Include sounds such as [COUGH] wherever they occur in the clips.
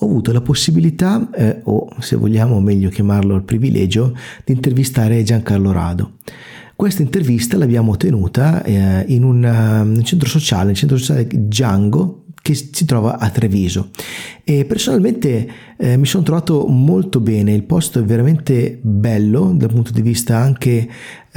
ho avuto la possibilità, eh, o se vogliamo meglio chiamarlo il privilegio, di intervistare Giancarlo Rado. Questa intervista l'abbiamo tenuta eh, in un, un centro sociale, il centro sociale Django, che si trova a Treviso e personalmente eh, mi sono trovato molto bene, il posto è veramente bello dal punto di vista anche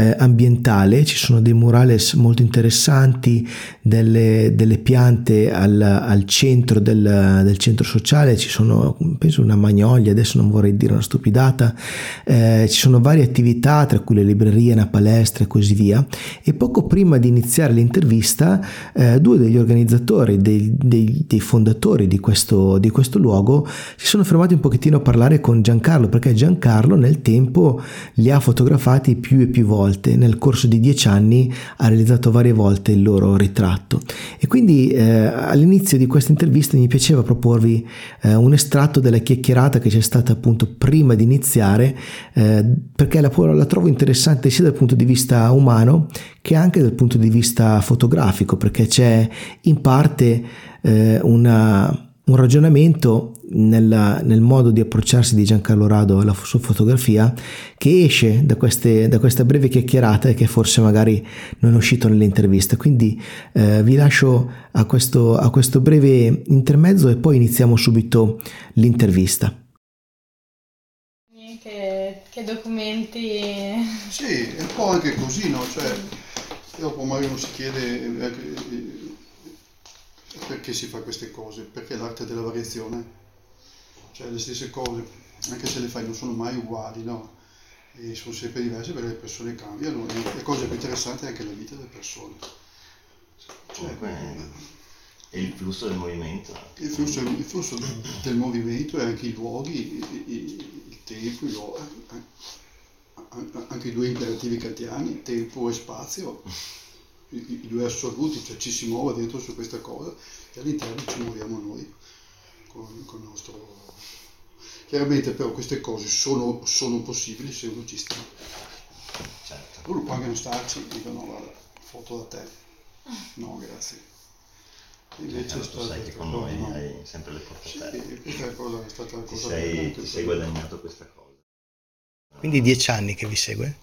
eh, ambientale, ci sono dei murales molto interessanti, delle, delle piante al, al centro del, del, centro sociale, ci sono penso una magnolia, adesso non vorrei dire una stupidata, eh, ci sono varie attività tra cui le librerie, una palestra e così via. E poco prima di iniziare l'intervista eh, due degli organizzatori, dei, dei, dei fondatori di questo, di questo luogo si sono fermati un pochettino a parlare con Giancarlo perché Giancarlo nel tempo li ha fotografati più e più volte, nel corso di dieci anni ha realizzato varie volte il loro ritratto. E quindi eh, all'inizio di questa intervista mi piaceva proporvi eh, un estratto della chiacchierata che c'è stata appunto prima di iniziare eh, perché la, la trovo interessante sia dal punto di vista umano che anche dal punto di vista fotografico perché c'è in parte eh, una un ragionamento nella, nel modo di approcciarsi di Giancarlo Rado alla sua fotografia che esce da, queste, da, questa breve chiacchierata e che forse magari non è uscito nell'intervista. Quindi eh, vi lascio a questo, a questo breve intermezzo e poi iniziamo subito l'intervista. Che, che documenti... Sì, è un po' anche così, no? Cioè, dopo magari uno si chiede eh, perché si fa queste cose? Perché l'arte della variazione, cioè le stesse cose, anche se le fai non sono mai uguali, no? E sono sempre diverse perché le persone cambiano la cosa più interessante è anche la vita delle persone. Cioè, e il flusso del movimento. Il flusso, il flusso del movimento e anche i luoghi, il, il tempo, il luogo, anche i due imperativi kantiani, tempo e spazio i, i due assoluti, cioè ci si muove dentro su questa cosa e all'interno ci muoviamo noi con, con il nostro... Chiaramente però queste cose sono, sono possibili se uno ci sta. Certo. Uno può anche non starci, dico no, guarda, foto da te. No, grazie. Invece eh, tu sai che con noi no. hai sempre le porte sì, questa cosa è stata la cosa ti sei, ti sei guadagnato questa cosa. Quindi dieci anni che vi segue?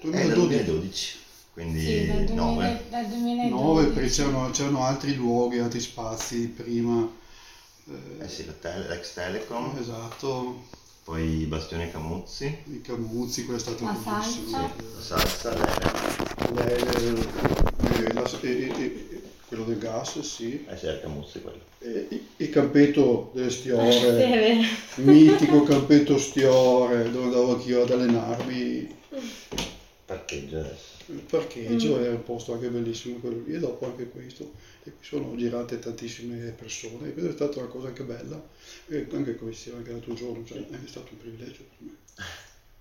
2012. Eh, 2012 quindi sì, dal 2000, 9. Dal 2012. 9 perché c'erano, c'erano, altri luoghi, altri spazi prima. Eh, eh sì, l'ex Telecom. Esatto. Poi i Bastioni Camuzzi. I Camuzzi, quello è stato la. Salsa. Sì. La salsa, l'ele. l'ele e, e, quello del gas, sì. Eh sì, era Camuzzi quello. E, il campetto delle Stiore, mitico campetto Stiore, dove andavo anch'io ad allenarmi. Parcheggio adesso il parcheggio mm. è un posto anche bellissimo quello lì e dopo anche questo. E qui sono girate tantissime persone e questa è stata una cosa anche bella. E anche come diceva anche l'altro giorno cioè, è stato un privilegio per me.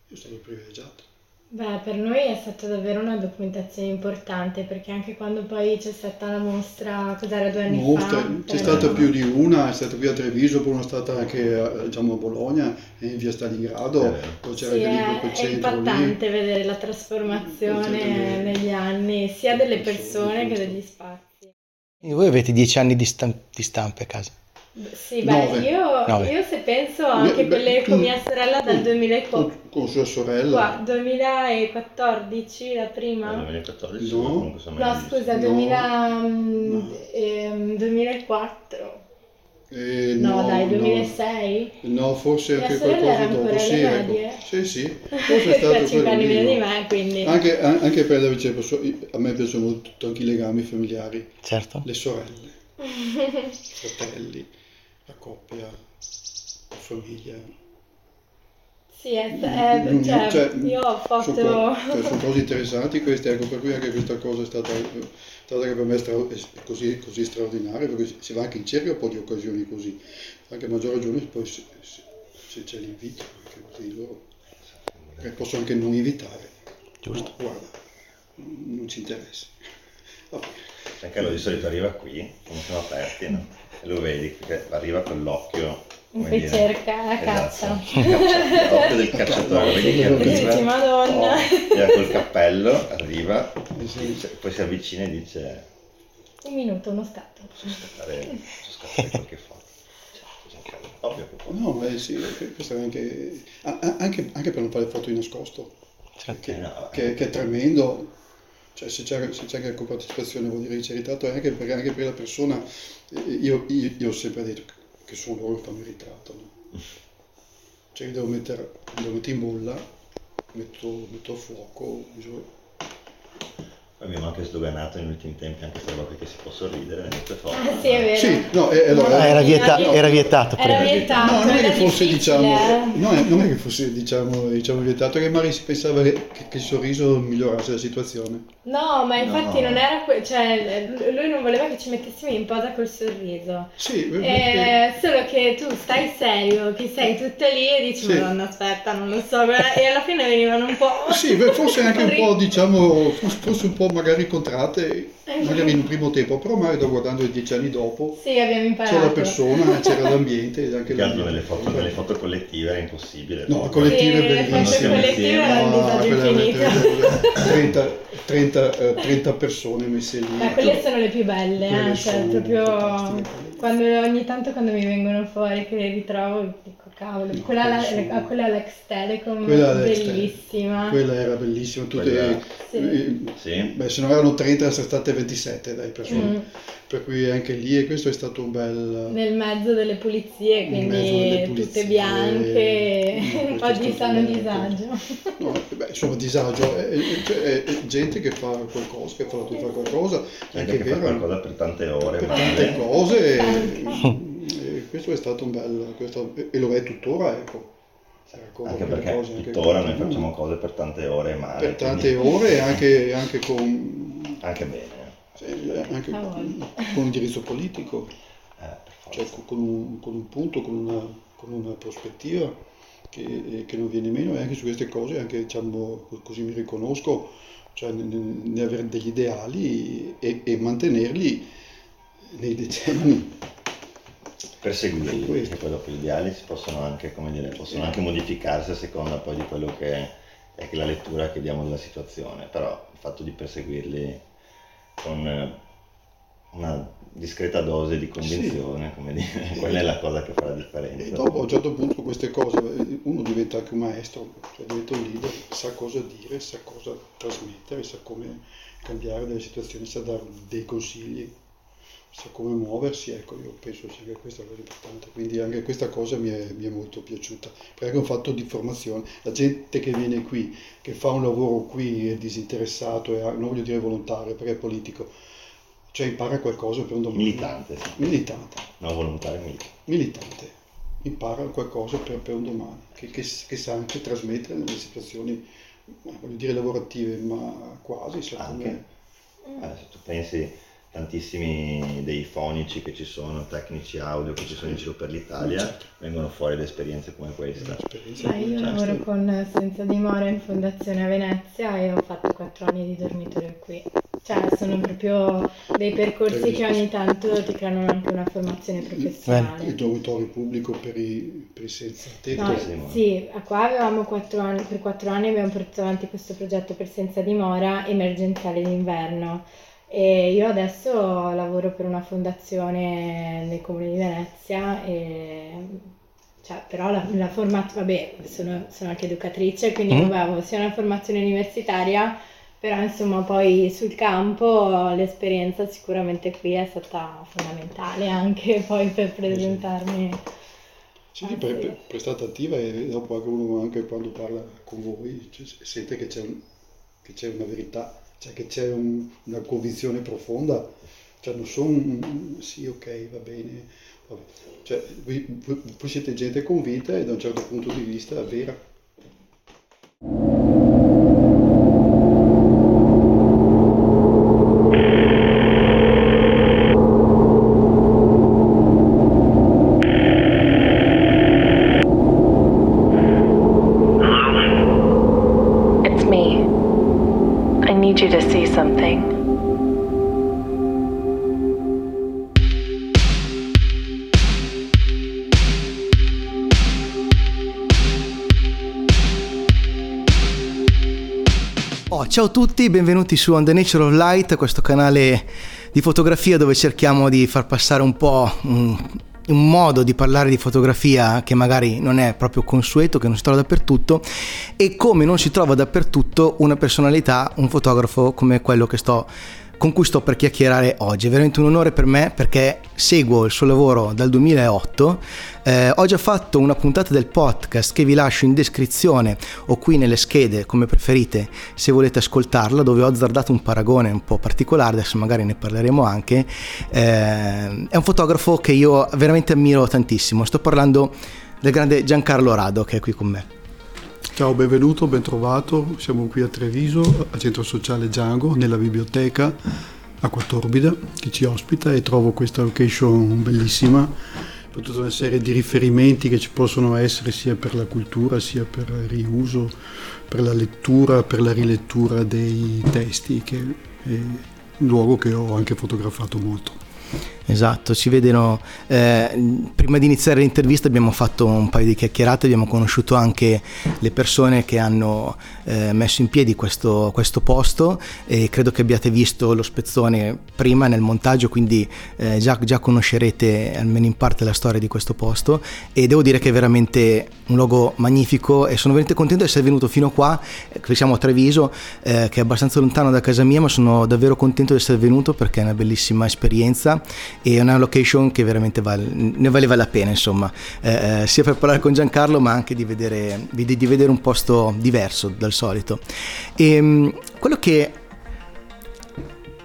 Io sono stato privilegiato Beh, per noi è stata davvero una documentazione importante perché anche quando poi c'è stata la mostra, cos'era due anni mostra, fa? C'è stata più di una, è stata qui a Treviso, poi è stata anche diciamo, a Bologna e in via Stalingrado, poi c'era sì, anche è, è impattante lì. vedere la trasformazione negli anni sia delle persone che degli spazi. E voi avete dieci anni di, stamp- di stampe a casa? Sì, beh, io, io, se penso anche quelle con mia sorella dal 2004. Con, sua sorella? Qua, 2014 la prima? Eh, 2014 no, no scusa, no. 2000, no. Ehm, 2004. Eh, no, no, dai, 2006? No, forse anche qualcosa dopo. Sì, ecco. sì, sì, forse è [LAUGHS] stato 5 anni meno di me, quindi. Anche, anche per la ricerca, a me piacciono molto anche i legami familiari. Certo. Le sorelle, fratelli la coppia, la famiglia. Sì, è, è, mm, cioè, cioè, io ho fatto... Sono, cioè, sono cose interessanti queste, ecco, per cui anche questa cosa è stata, è stata per me stra, così, così, straordinaria, perché si va anche in cerca un po' di occasioni così, anche a maggior ragione poi se, se, se c'è l'invito, anche così loro e posso anche non invitare. Giusto. No, guarda, non ci interessa. Vabbè. Anche lui di solito arriva qui, come sono aperti, no? Lo vedi che arriva con l'occhio cui cerca la caccia. Esatto. L'occhio del cacciatore, vedi che arriva. Madonna. Oh, col cappello, arriva, poi si avvicina e dice... Un minuto, uno scatto. Posso scattare, posso scattare qualche foto. Certo, ovvio. No, eh, sì, questo è anche, anche, anche per non fare foto di nascosto, Certo. che, no, che- che è tremendo. Cioè, se c'è, se c'è anche compartecipazione vuol dire che c'è ritratto, anche perché anche per la persona, io, io- io ho sempre detto che- sono loro che fanno il ritratto. no? Cioè, io devo mettere, devo mettere in bolla, metto, metto a fuoco, uso- Abbiamo anche sdoganato negli ultimi tempi anche questa roba qui che si può sorridere nelle tue foto. Ah, sì, è vero. Sì, no, e allora... Ah, era, vieta- No, era vietato Era prima. vietato. No, non è era che fosse difficile, diciamo, eh. no, non è che fosse diciamo, diciamo vietato, che magari si pensava che, che il sorriso migliorasse la situazione. No, ma infatti No. non era que- cioè lui non voleva che ci mettessimo in posa col sorriso. Sì, perché- Eh, solo che tu stai serio, che sei tutta lì e dici Sì. Madonna aspetta, non lo so, guarda", e alla fine venivano un po'... Sì, beh, forse anche un po', [LAUGHS] diciamo, forse un po' magari contratte, magari in un primo tempo, però magari da guardando dieci anni dopo, Sì, abbiamo imparato. c'era la persona, [LAUGHS] c'era l'ambiente ed anche Più che altro la- nelle foto, nelle foto collettive era impossibile. No, collettive Sì, bellissime. collettive infinito. 30, 30, [LAUGHS] eh, 30 persone messe lì. Ma quelle sono le più belle, eh, cioè proprio quando ogni tanto quando mi vengono fuori che le ritrovo dico cavolo, quella, la- sono- ah, quella Alex Telecom Quella bellissima. Quella era bellissima, tutte, Quella- Sì. eh, Sì. beh, se non erano 30 sono state 27 dai persone, Mm. per cui anche lì e questo è stato un bel... Nel mezzo delle pulizie, mezzo delle quindi pulizie. tutte bianche, [LAUGHS] No, un po' di sano disagio. No, beh, insomma, disagio, è, cioè, è- gente che fa qualcosa, che fa la tua qualcosa, è Anche che fa vero, qualcosa per tante ore. per tante cose, Tante. e, e questo è stato un bel, questo- e lo è tuttora, ecco. Ecco, Anche perché cose, anche tuttora con- noi facciamo cose per tante ore male. per tante quindi- ore e anche, [LAUGHS] anche con, Anche bene. sì, anche Ah, con, con indirizzo politico. Eh, per forza. cioè con un, con un punto, con una, con una prospettiva che, che non viene meno e anche su queste cose, anche diciamo così mi riconosco, cioè ne, avere degli ideali e, e mantenerli nei decenni. Perseguirli, Questo. perché poi dopo gli ideali si possono anche, come dire, possono anche modificarsi a seconda poi di quello che è la lettura che diamo della situazione, però il fatto di perseguirli con eh, una discreta dose di convinzione, come dire, quella è la cosa che fa la differenza. E dopo a un certo punto queste cose, uno diventa anche un maestro, cioè diventa un leader, sa cosa dire, sa cosa trasmettere, sa come cambiare delle situazioni, sa dare dei consigli, sa come muoversi, ecco io penso sia che questa è la cosa importante, quindi anche questa cosa mi è, mi è molto piaciuta, perché è un fatto di formazione, la gente che viene qui, che fa un lavoro qui è disinteressato, è, non voglio dire volontario perché è politico, cioè impara qualcosa per un domani. Militante, sì. Militante non volontario militante. militante, impara qualcosa per, per un domani, che, che, che sa anche trasmettere nelle situazioni, voglio dire lavorative, ma quasi, sa Anche. come... Eh, se tu pensi tantissimi dei fonici che ci sono, tecnici audio che ci sono in giro per l'Italia, vengono fuori da esperienze come questa. Ma io Cioè, lavoro con Senza Dimora in Fondazione a Venezia e ho fatto quattro anni di dormitorio qui. Cioè, sono proprio dei percorsi che ogni tanto ti creano anche una formazione il professionale. dormitorio pubblico per i, per i senza tetto. No, Sì, ma- sì, a qua avevamo quattro anni, per quattro anni abbiamo portato avanti questo progetto per Senza Dimora emergenziale d'inverno. E io adesso lavoro per una fondazione nel comune di Venezia e cioè, però la, la formazione, vabbè, sono, sono anche educatrice, quindi vabbè, avevo sia una formazione universitaria, però insomma poi sul campo l'esperienza sicuramente qui è stata fondamentale anche [LAUGHS] poi per presentarmi. Sì, sì, per, sì. per- prestata attiva e dopo anche uno anche quando parla con voi cioè, sente che c'è, un- che c'è una verità, cioè che c'è un- una convinzione profonda, cioè non sono un, sì ok va bene, vabbè. Cioè, voi, voi- siete gente convinta e da un certo punto di vista vera. Ciao a tutti, benvenuti su On the Nature of Light, questo canale di fotografia dove cerchiamo di far passare un po' un, un modo di parlare di fotografia che magari non è proprio consueto, che non si trova dappertutto e come non si trova dappertutto una personalità, un fotografo come quello che sto con cui sto per chiacchierare oggi. È veramente un onore per me perché seguo il suo lavoro dal 2008. Eh, ho già fatto una puntata del podcast che vi lascio in descrizione o qui nelle schede, come preferite, se volete ascoltarla, dove ho azzardato un paragone un po' particolare, adesso magari ne parleremo anche. Eh, è un fotografo che io veramente ammiro tantissimo. Sto parlando del grande Giancarlo Rado che è qui con me. Ciao, benvenuto, ben trovato. Siamo qui a Treviso, al centro sociale Django, nella biblioteca Acqua Torbida che ci ospita e trovo questa location bellissima per tutta una serie di riferimenti che ci possono essere sia per la cultura sia per il riuso, per la lettura, per la rilettura dei testi, che è un luogo che ho anche fotografato molto. Esatto, ci vedono. Eh, prima di iniziare l'intervista abbiamo fatto un paio di chiacchierate, abbiamo conosciuto anche le persone che hanno eh, messo in piedi questo, questo, posto e credo che abbiate visto lo spezzone prima nel montaggio, quindi eh, già, già, conoscerete almeno in parte la storia di questo posto e devo dire che è veramente un luogo magnifico e sono veramente contento di essere venuto fino qua, qui siamo a Treviso, eh, che è abbastanza lontano da casa mia, ma sono davvero contento di essere venuto perché è una bellissima esperienza e è una location che veramente vale, ne valeva la pena, insomma, eh, eh, sia per parlare con Giancarlo ma anche di vedere, di, di vedere un posto diverso dal solito. E ehm, quello che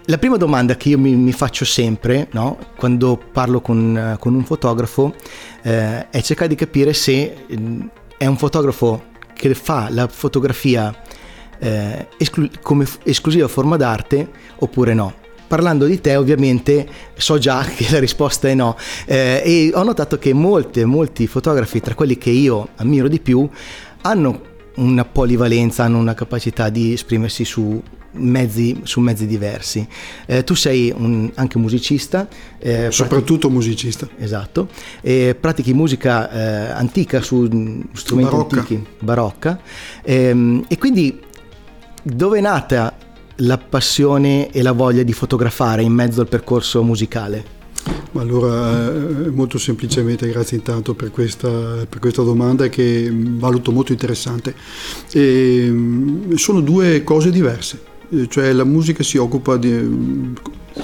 la prima domanda che io mi, mi faccio sempre no, quando parlo con, con un fotografo eh, è cercare di capire se mm, è un fotografo che fa la fotografia eh, esclu- come esclusiva forma d'arte oppure no parlando di te ovviamente so già [LAUGHS] che la risposta è no eh, e ho notato che molte, molti fotografi, tra quelli che io ammiro di più, hanno una polivalenza, hanno una capacità di esprimersi su mezzi, su mezzi diversi. Eh, tu sei un, anche musicista. Eh, Soprattutto pratichi, musicista. Esatto. E pratichi musica eh, antica su strumenti barocca. antichi, barocca. Ehm, e quindi dove è nata la passione e la voglia di fotografare in mezzo al percorso musicale? Allora, eh, molto semplicemente, grazie intanto per questa, per questa domanda che valuto molto interessante. E, mm, sono due cose diverse, eh, cioè la musica si occupa di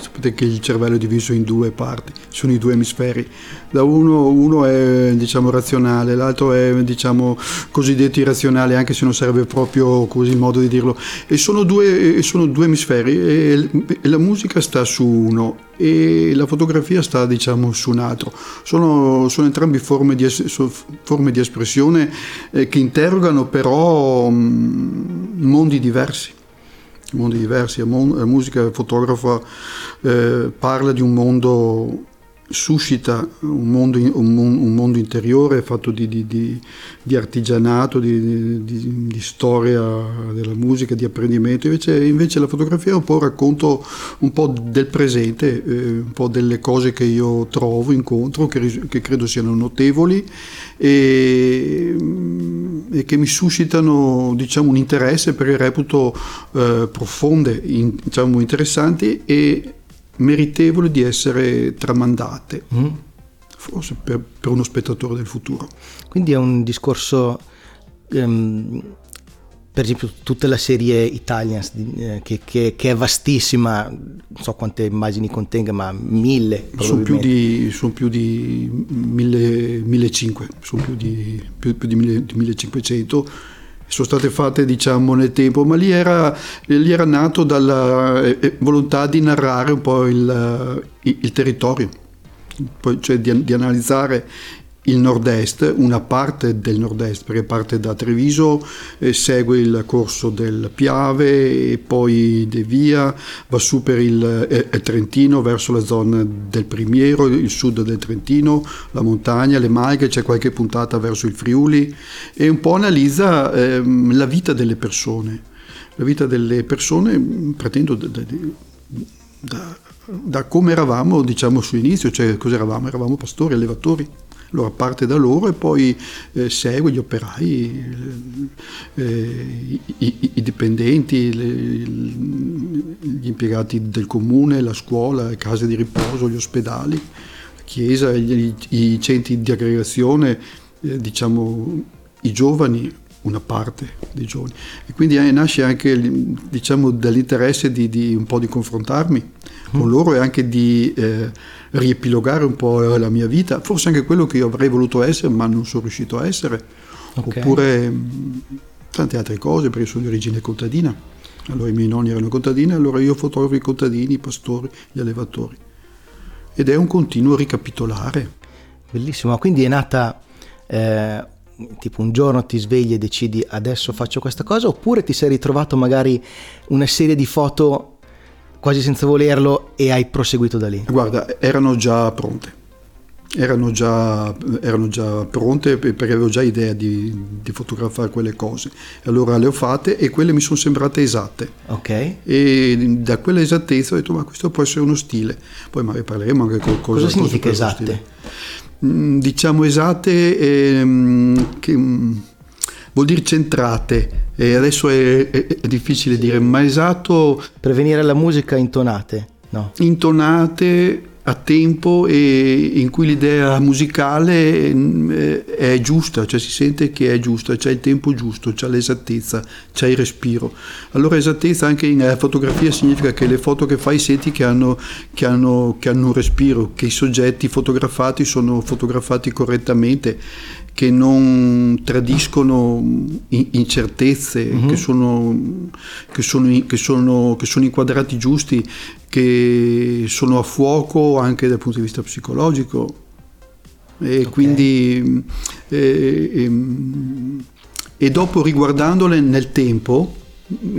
sapete che il cervello è diviso in due parti, sono i due emisferi. Da uno, uno è diciamo razionale, l'altro è diciamo cosiddetto irrazionale, anche se non sarebbe proprio così il modo di dirlo. E sono due, sono due emisferi e, e, la musica sta su uno e la fotografia sta diciamo su un altro. Sono, sono entrambi forme di, forme di espressione eh, che interrogano però mh, mondi diversi mondi diversi. La musica fotografa eh, parla di un mondo suscita un mondo, un, un mondo, interiore fatto di, di, di, di artigianato, di, storia della musica, di apprendimento, invece, invece, la fotografia è un po' un racconto un po' del presente, eh, un po' delle cose che io trovo, incontro, che, che credo siano notevoli e, e, che mi suscitano diciamo, un interesse perché reputo eh, profonde, in, diciamo, interessanti e meritevoli di essere tramandate, mm. forse per, per, uno spettatore del futuro. Quindi è un discorso, um, per esempio tutta la serie Italians eh, che, che, che, è vastissima, non so quante immagini contenga, ma mille. Sono più di, sono più di mille, 1500, sono più di, più, più di 1500 sono state fatte diciamo nel tempo, ma lì era, lì era nato dalla eh, eh volontà di narrare un po' il, il, il territorio, cioè di, di, analizzare il nord-est, una parte del nord-est, perché parte da Treviso, eh, segue il corso del Piave e poi devia, va su per il eh, Trentino verso la zona del Primiero, il sud del Trentino, la montagna, le Malghe, c'è qualche puntata verso il Friuli e un po' analizza eh, la vita delle persone. La vita delle persone, pretendo da, da, da come eravamo diciamo su inizio, cioè cosa eravamo? Eravamo pastori, allevatori allora parte da loro e poi eh, segue gli operai, eh, i, i, dipendenti, le, gli impiegati del comune, la scuola, le case di riposo, gli ospedali, chiesa, i, i centri di aggregazione, eh, diciamo i giovani, una parte dei giovani. E quindi eh, nasce anche diciamo, dall'interesse di, di, un po' di confrontarmi. Con loro e anche di eh, riepilogare un po' la mia vita, forse anche quello che io avrei voluto essere ma non sono riuscito a essere, okay. oppure mh, tante altre cose perché sono di origine contadina. Allora i miei nonni erano contadini, allora io fotografo i contadini, i pastori, gli allevatori. Ed è un continuo ricapitolare. Bellissimo, quindi è nata eh, tipo un giorno ti svegli e decidi adesso faccio questa cosa oppure ti sei ritrovato magari una serie di foto quasi senza volerlo e hai proseguito da lì? Guarda, erano già pronte. Erano già, erano già pronte perché avevo già idea di, di, fotografare quelle cose. Allora le ho fatte e quelle mi sono sembrate esatte. Ok. E da quella esattezza ho detto ma questo può essere uno stile. Poi magari parleremo anche con cosa, cosa significa esatte? Mm, diciamo esatte, ehm, che, mm, vuol dire centrate. E adesso è, è, è difficile dire, ma esatto... Prevenire la musica intonate, no? Intonate a tempo e in cui l'idea musicale eh, è giusta, cioè si sente che è giusta, c'è il tempo giusto, c'è l'esattezza, c'è il respiro. Allora esattezza anche in eh, fotografia significa che le foto che fai senti che hanno, che hanno, che hanno un respiro, che i soggetti fotografati sono fotografati correttamente che non tradiscono incertezze, mm-hmm. che, sono, che, sono, che, sono, che sono inquadrati giusti, che sono a fuoco anche dal punto di vista psicologico. E okay. quindi e, e, e dopo riguardandole nel tempo,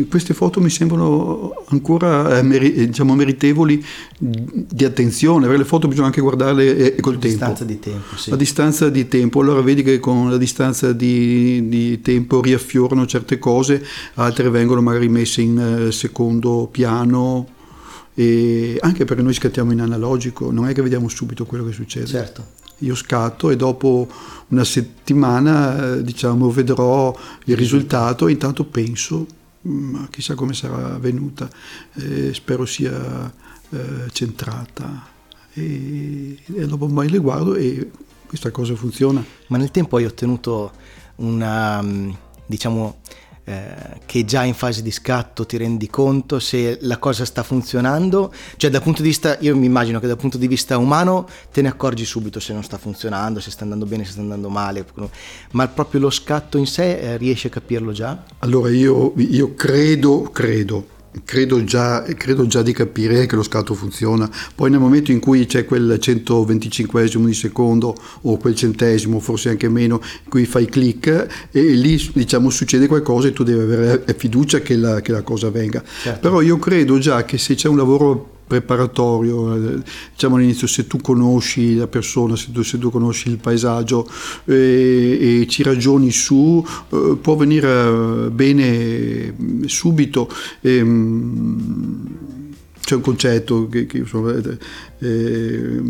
queste foto mi sembrano ancora eh, meri, diciamo, meritevoli di attenzione, perché le foto bisogna anche guardarle eh, col tempo. A distanza di tempo, sì. A distanza di tempo, allora vedi che con la distanza di, di tempo riaffiorano certe cose, altre vengono magari messe in uh, secondo piano, e anche perché noi scattiamo in analogico, non è che vediamo subito quello che succede. Certo. Io scatto e dopo una settimana diciamo, vedrò il risultato e intanto penso ma chissà come sarà venuta, eh, spero sia eh, centrata. E, e dopo mai le guardo e questa cosa funziona. Ma nel tempo hai ottenuto una, diciamo, eh, che già in fase di scatto ti rendi conto se la cosa sta funzionando, cioè dal punto di vista, io mi immagino che dal punto di vista umano te ne accorgi subito se non sta funzionando, se sta andando bene, se sta andando male, ma proprio lo scatto in sé eh, riesci a capirlo già? Allora io, io credo, credo Credo già, credo già, di capire che lo scatto funziona. Poi nel momento in cui c'è quel 125 di secondo o quel centesimo, forse anche meno, in cui fai clic e lì diciamo succede qualcosa e tu devi avere fiducia che la, che la cosa venga. Certo. Però io credo già che se c'è un lavoro preparatorio, eh, diciamo all'inizio se tu conosci la persona, se tu, se tu conosci il paesaggio e, e ci ragioni su, eh, può venire bene subito. E, ehm, c'è un concetto che, che insomma, eh,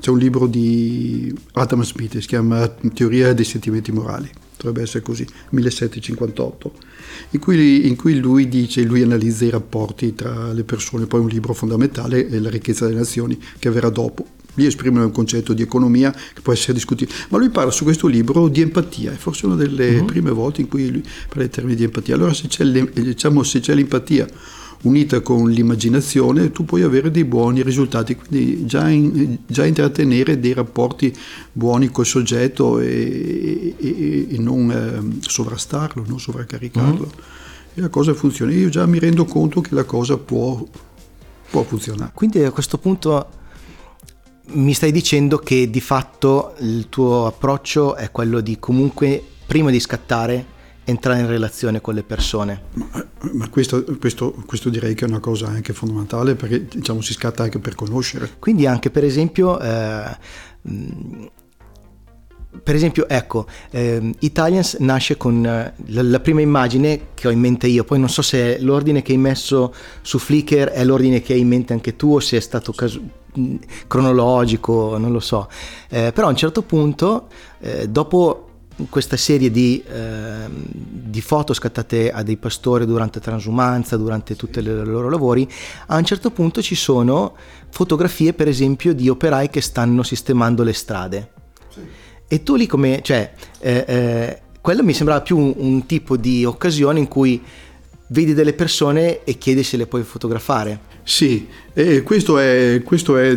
c'è un libro di Adam Smith si chiama Teoria dei sentimenti morali dovrebbe essere così 1758 in cui, in cui, lui dice, lui analizza i rapporti tra le persone, poi un libro fondamentale è La ricchezza delle nazioni che verrà dopo. Lì esprime un concetto di economia che può essere discutibile, ma lui parla su questo libro di empatia, è forse una delle uh-huh. prime volte in cui lui parla in termini di empatia. Allora se c'è, diciamo, se c'è l'empatia unita con l'immaginazione, tu puoi avere dei buoni risultati, quindi già, in, già intrattenere dei rapporti buoni col soggetto e, e, e non eh, sovrastarlo, non sovraccaricarlo. Mm. E la cosa funziona. Io già mi rendo conto che la cosa può, può funzionare. Quindi a questo punto mi stai dicendo che di fatto il tuo approccio è quello di comunque prima di scattare entrare in relazione con le persone. Ma, ma questo, questo, questo, direi che è una cosa anche fondamentale perché diciamo, si scatta anche per conoscere. Quindi anche per esempio... Eh, per esempio, ecco, eh, Italians nasce con eh, la, la, prima immagine che ho in mente io, poi non so se l'ordine che hai messo su Flickr è l'ordine che hai in mente anche tu o se è stato caso- cronologico, non lo so. Eh, però a un certo punto, eh, dopo questa serie di, eh, di, foto scattate a dei pastori durante transumanza, durante tutti i loro lavori, a un certo punto ci sono fotografie per esempio di operai che stanno sistemando le strade. Sì. E tu lì come, cioè, eh, eh, quello mi sembrava più un, un, tipo di occasione in cui vedi delle persone e chiedi se le puoi fotografare. Sì, e questo è, questo è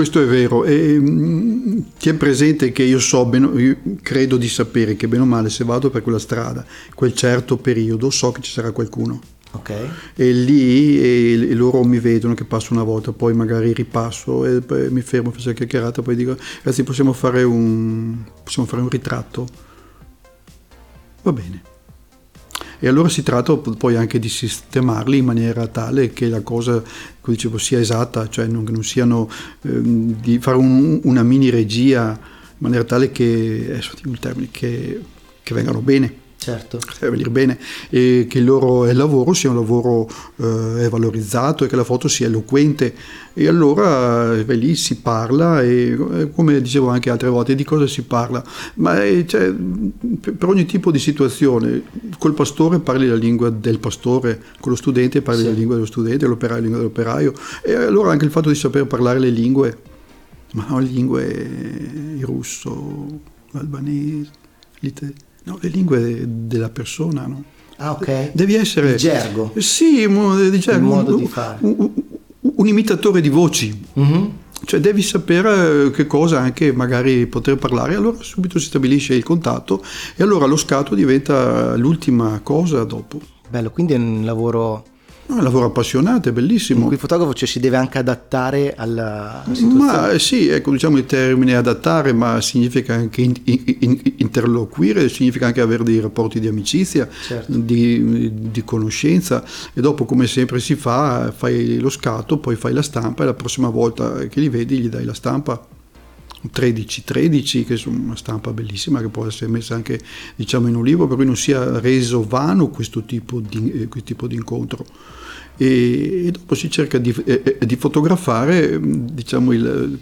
questo è vero, e mm, tieni presente che io so, bene, io credo di sapere che bene o male se vado per quella strada, quel certo periodo, so che ci sarà qualcuno. Okay. E lì e, e loro mi vedono che passo una volta, poi magari ripasso e mi fermo, faccio la chiacchierata, poi dico ragazzi possiamo fare un, possiamo fare un ritratto? Va bene. E allora si tratta poi anche di sistemarli in maniera tale che la cosa dicevo, sia esatta, cioè non, non siano ehm, di fare un, una mini regia in maniera tale che, il termine, che, che vengano bene certo. deve venire bene e che il loro lavoro sia un lavoro eh, valorizzato e che la foto sia eloquente e allora eh, lì si parla e eh, come dicevo anche altre volte di cosa si parla ma eh, cioè, per ogni tipo di situazione col pastore parli la lingua del pastore con lo studente parli sì. la lingua dello studente l'operaio la lingua dell'operaio e allora anche il fatto di saper parlare le lingue ma no, le lingue il russo l'albanese l'italiano no, le lingue della persona. No? Ah, ok. Devi essere... Il gergo. Sì, il gergo. modo un, di fare. Un, un imitatore di voci. Mm-hmm. Cioè devi sapere che cosa anche magari poter parlare, allora subito si stabilisce il contatto e allora lo scatto diventa l'ultima cosa dopo. Bello, quindi è un lavoro No, è un lavoro appassionato, è bellissimo. In cui il fotografo cioè, si deve anche adattare alla situazione. Ma sì, ecco, diciamo il termine adattare, ma significa anche in, in, interloquire, significa anche avere dei rapporti di amicizia, certo. di, di, conoscenza e dopo come sempre si fa, fai lo scatto, poi fai la stampa e la prossima volta che li vedi gli dai la stampa. 13-13 che è una stampa bellissima che può essere messa anche diciamo in un libro per cui non sia reso vano questo tipo di, eh, questo tipo di incontro e, e dopo si cerca di, eh, di fotografare diciamo il,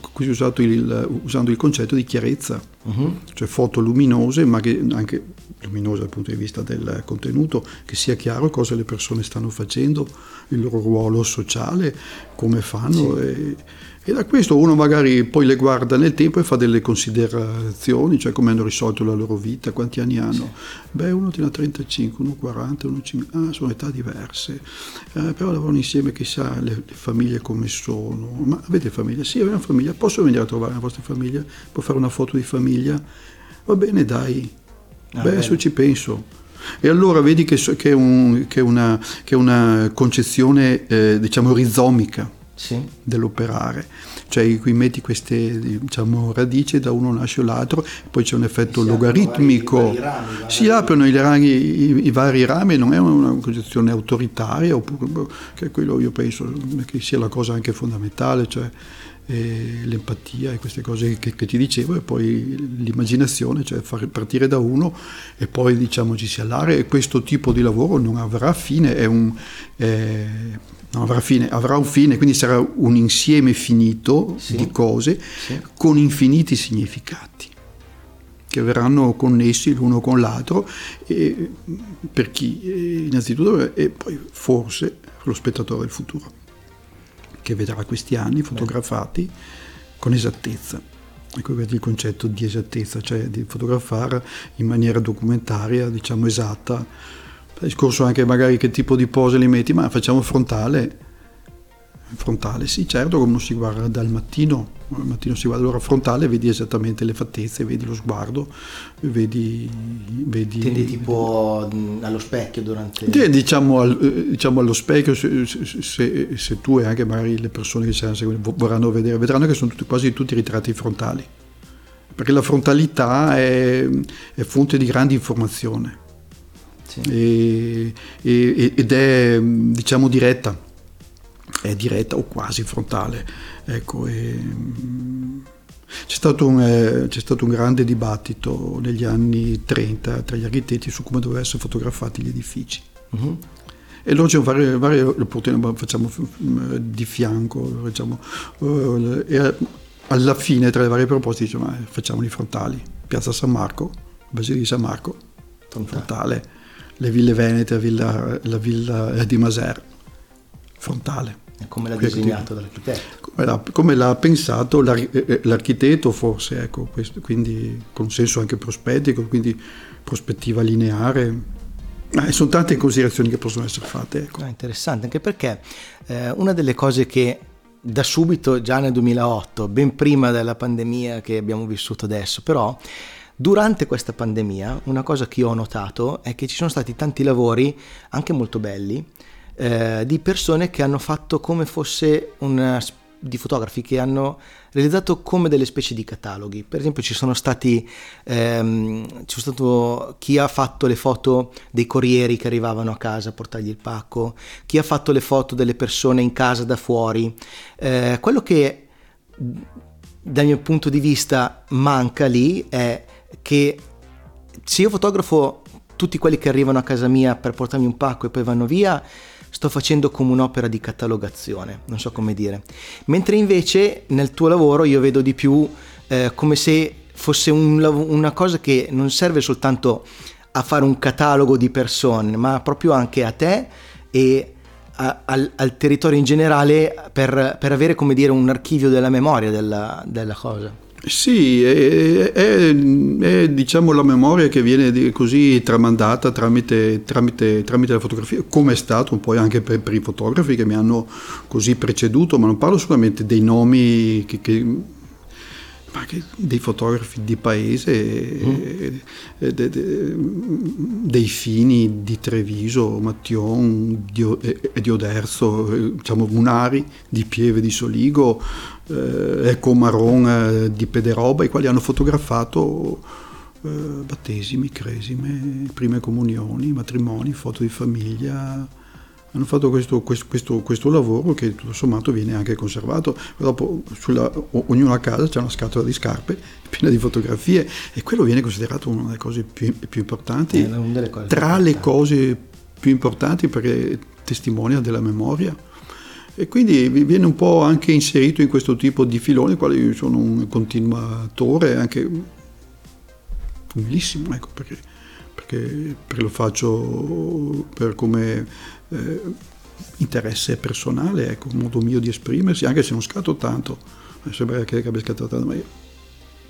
il, usando il concetto di chiarezza uh-huh. cioè foto luminose ma che anche luminose dal punto di vista del contenuto che sia chiaro cosa le persone stanno facendo il loro ruolo sociale come fanno sì. e, e da questo uno magari poi le guarda nel tempo e fa delle considerazioni, cioè come hanno risolto la loro vita, quanti anni hanno. Sì. Beh, uno tiene 35, uno 40, uno 50, ah, sono età diverse, eh, però lavorano insieme, chissà le, le, famiglie come sono. Ma avete famiglia? Sì, abbiamo famiglia, posso venire a trovare la vostra famiglia? Può fare una foto di famiglia? Va bene, dai. Ah, Beh, adesso ci penso. E allora vedi che, che, è, un, che, una, che è, una, concezione, eh, diciamo, rizomica sì. dell'operare, cioè qui metti queste diciamo, radici da uno nasce l'altro, poi c'è un effetto si logaritmico, rami, si aprono i, rami, i, i, vari rami, non è una concezione autoritaria, oppure, che quello io penso che sia la cosa anche fondamentale, cioè eh, l'empatia e queste cose che, che, ti dicevo e poi l'immaginazione, cioè far partire da uno e poi diciamo ci si allarga e questo tipo di lavoro non avrà fine, è un... Eh, non avrà fine, avrà un fine, quindi sarà un insieme finito sì. di cose sì. con infiniti significati che verranno connessi l'uno con l'altro e per chi innanzitutto e poi forse lo spettatore del futuro che vedrà questi anni fotografati Beh. con esattezza. Ecco vedi il concetto di esattezza, cioè di fotografare in maniera documentaria, diciamo esatta, discorso anche magari che tipo di pose li metti, ma facciamo frontale. Frontale, sì, certo, come non si guarda dal mattino, al mattino si guarda allora frontale, vedi esattamente le fattezze, vedi lo sguardo, vedi... vedi Tendi tipo allo specchio durante... Diciamo, al, eh, diciamo allo specchio, se, se, se, tu e anche magari le persone che ci stanno seguendo vorranno vedere, vedranno che sono tutti, quasi tutti ritratti frontali, perché la frontalità è, è fonte di grande informazione sì. e, e, ed è diciamo diretta, è diretta o quasi frontale. Ecco, e, c'è stato, un, eh, c'è stato, un, grande dibattito negli anni 30 tra gli architetti su come dovevano essere fotografati gli edifici. Uh-huh. E allora c'è varie, varie opportunità, facciamo di fianco, facciamo, uh, alla fine tra le varie proposte dice ma facciamoli frontali, Piazza San Marco, Basilica di San Marco, frontale, le ville venete, la villa, la villa di Maser, frontale. Come l'ha disegnato l'architetto? Come l'ha, come l'ha pensato l'ar- eh, eh, l'architetto forse, ecco, questo, quindi con senso anche prospettico, quindi prospettiva lineare. Eh, sono tante considerazioni che possono essere fatte. Ecco. Ah, interessante, anche perché eh, una delle cose che da subito, già nel 2008, ben prima della pandemia che abbiamo vissuto adesso, però durante questa pandemia una cosa che ho notato è che ci sono stati tanti lavori, anche molto belli, eh, di persone che hanno fatto come fosse una di fotografi che hanno realizzato come delle specie di cataloghi. Per esempio ci sono stati ehm, c'è stato chi ha fatto le foto dei corrieri che arrivavano a casa a portargli il pacco, chi ha fatto le foto delle persone in casa da fuori. Eh, quello che dal mio punto di vista manca lì è che se io fotografo tutti quelli che arrivano a casa mia per portarmi un pacco e poi vanno via, sto facendo come un'opera di catalogazione, non so come dire. Mentre invece nel tuo lavoro io vedo di più eh, come se fosse un, una cosa che non serve soltanto a fare un catalogo di persone, ma proprio anche a te e a, al, al, territorio in generale per, per, avere come dire un archivio della memoria della, della cosa. Sì, è, è, è, diciamo la memoria che viene così tramandata tramite, tramite, tramite la fotografia, come è stato un po' anche per, per, i fotografi che mi hanno così preceduto, ma non parlo solamente dei nomi che, che anche dei fotografi di paese, mm. de, de, de, dei fini di Treviso, Mattion di, e di Oderzo, diciamo Munari, di Pieve di Soligo, eh, Ecco Marron eh, di Pederoba, i quali hanno fotografato eh, battesimi, cresime, prime comunioni, matrimoni, foto di famiglia hanno fatto questo, questo, questo, questo, lavoro che tutto sommato viene anche conservato. Dopo sulla, ognuno a casa c'è una scatola di scarpe [LAUGHS] piena di fotografie e quello viene considerato una delle cose più, più importanti, eh, cose tra le cose più importanti perché testimonia della memoria. E quindi viene un po' anche inserito in questo tipo di filone, quale io sono un continuatore, anche umilissimo, ecco, perché, perché, perché lo faccio per come eh, interesse personale, ecco, un modo mio di esprimersi, anche se non scatto tanto, eh, sembra che abbia scattato tanto, ma io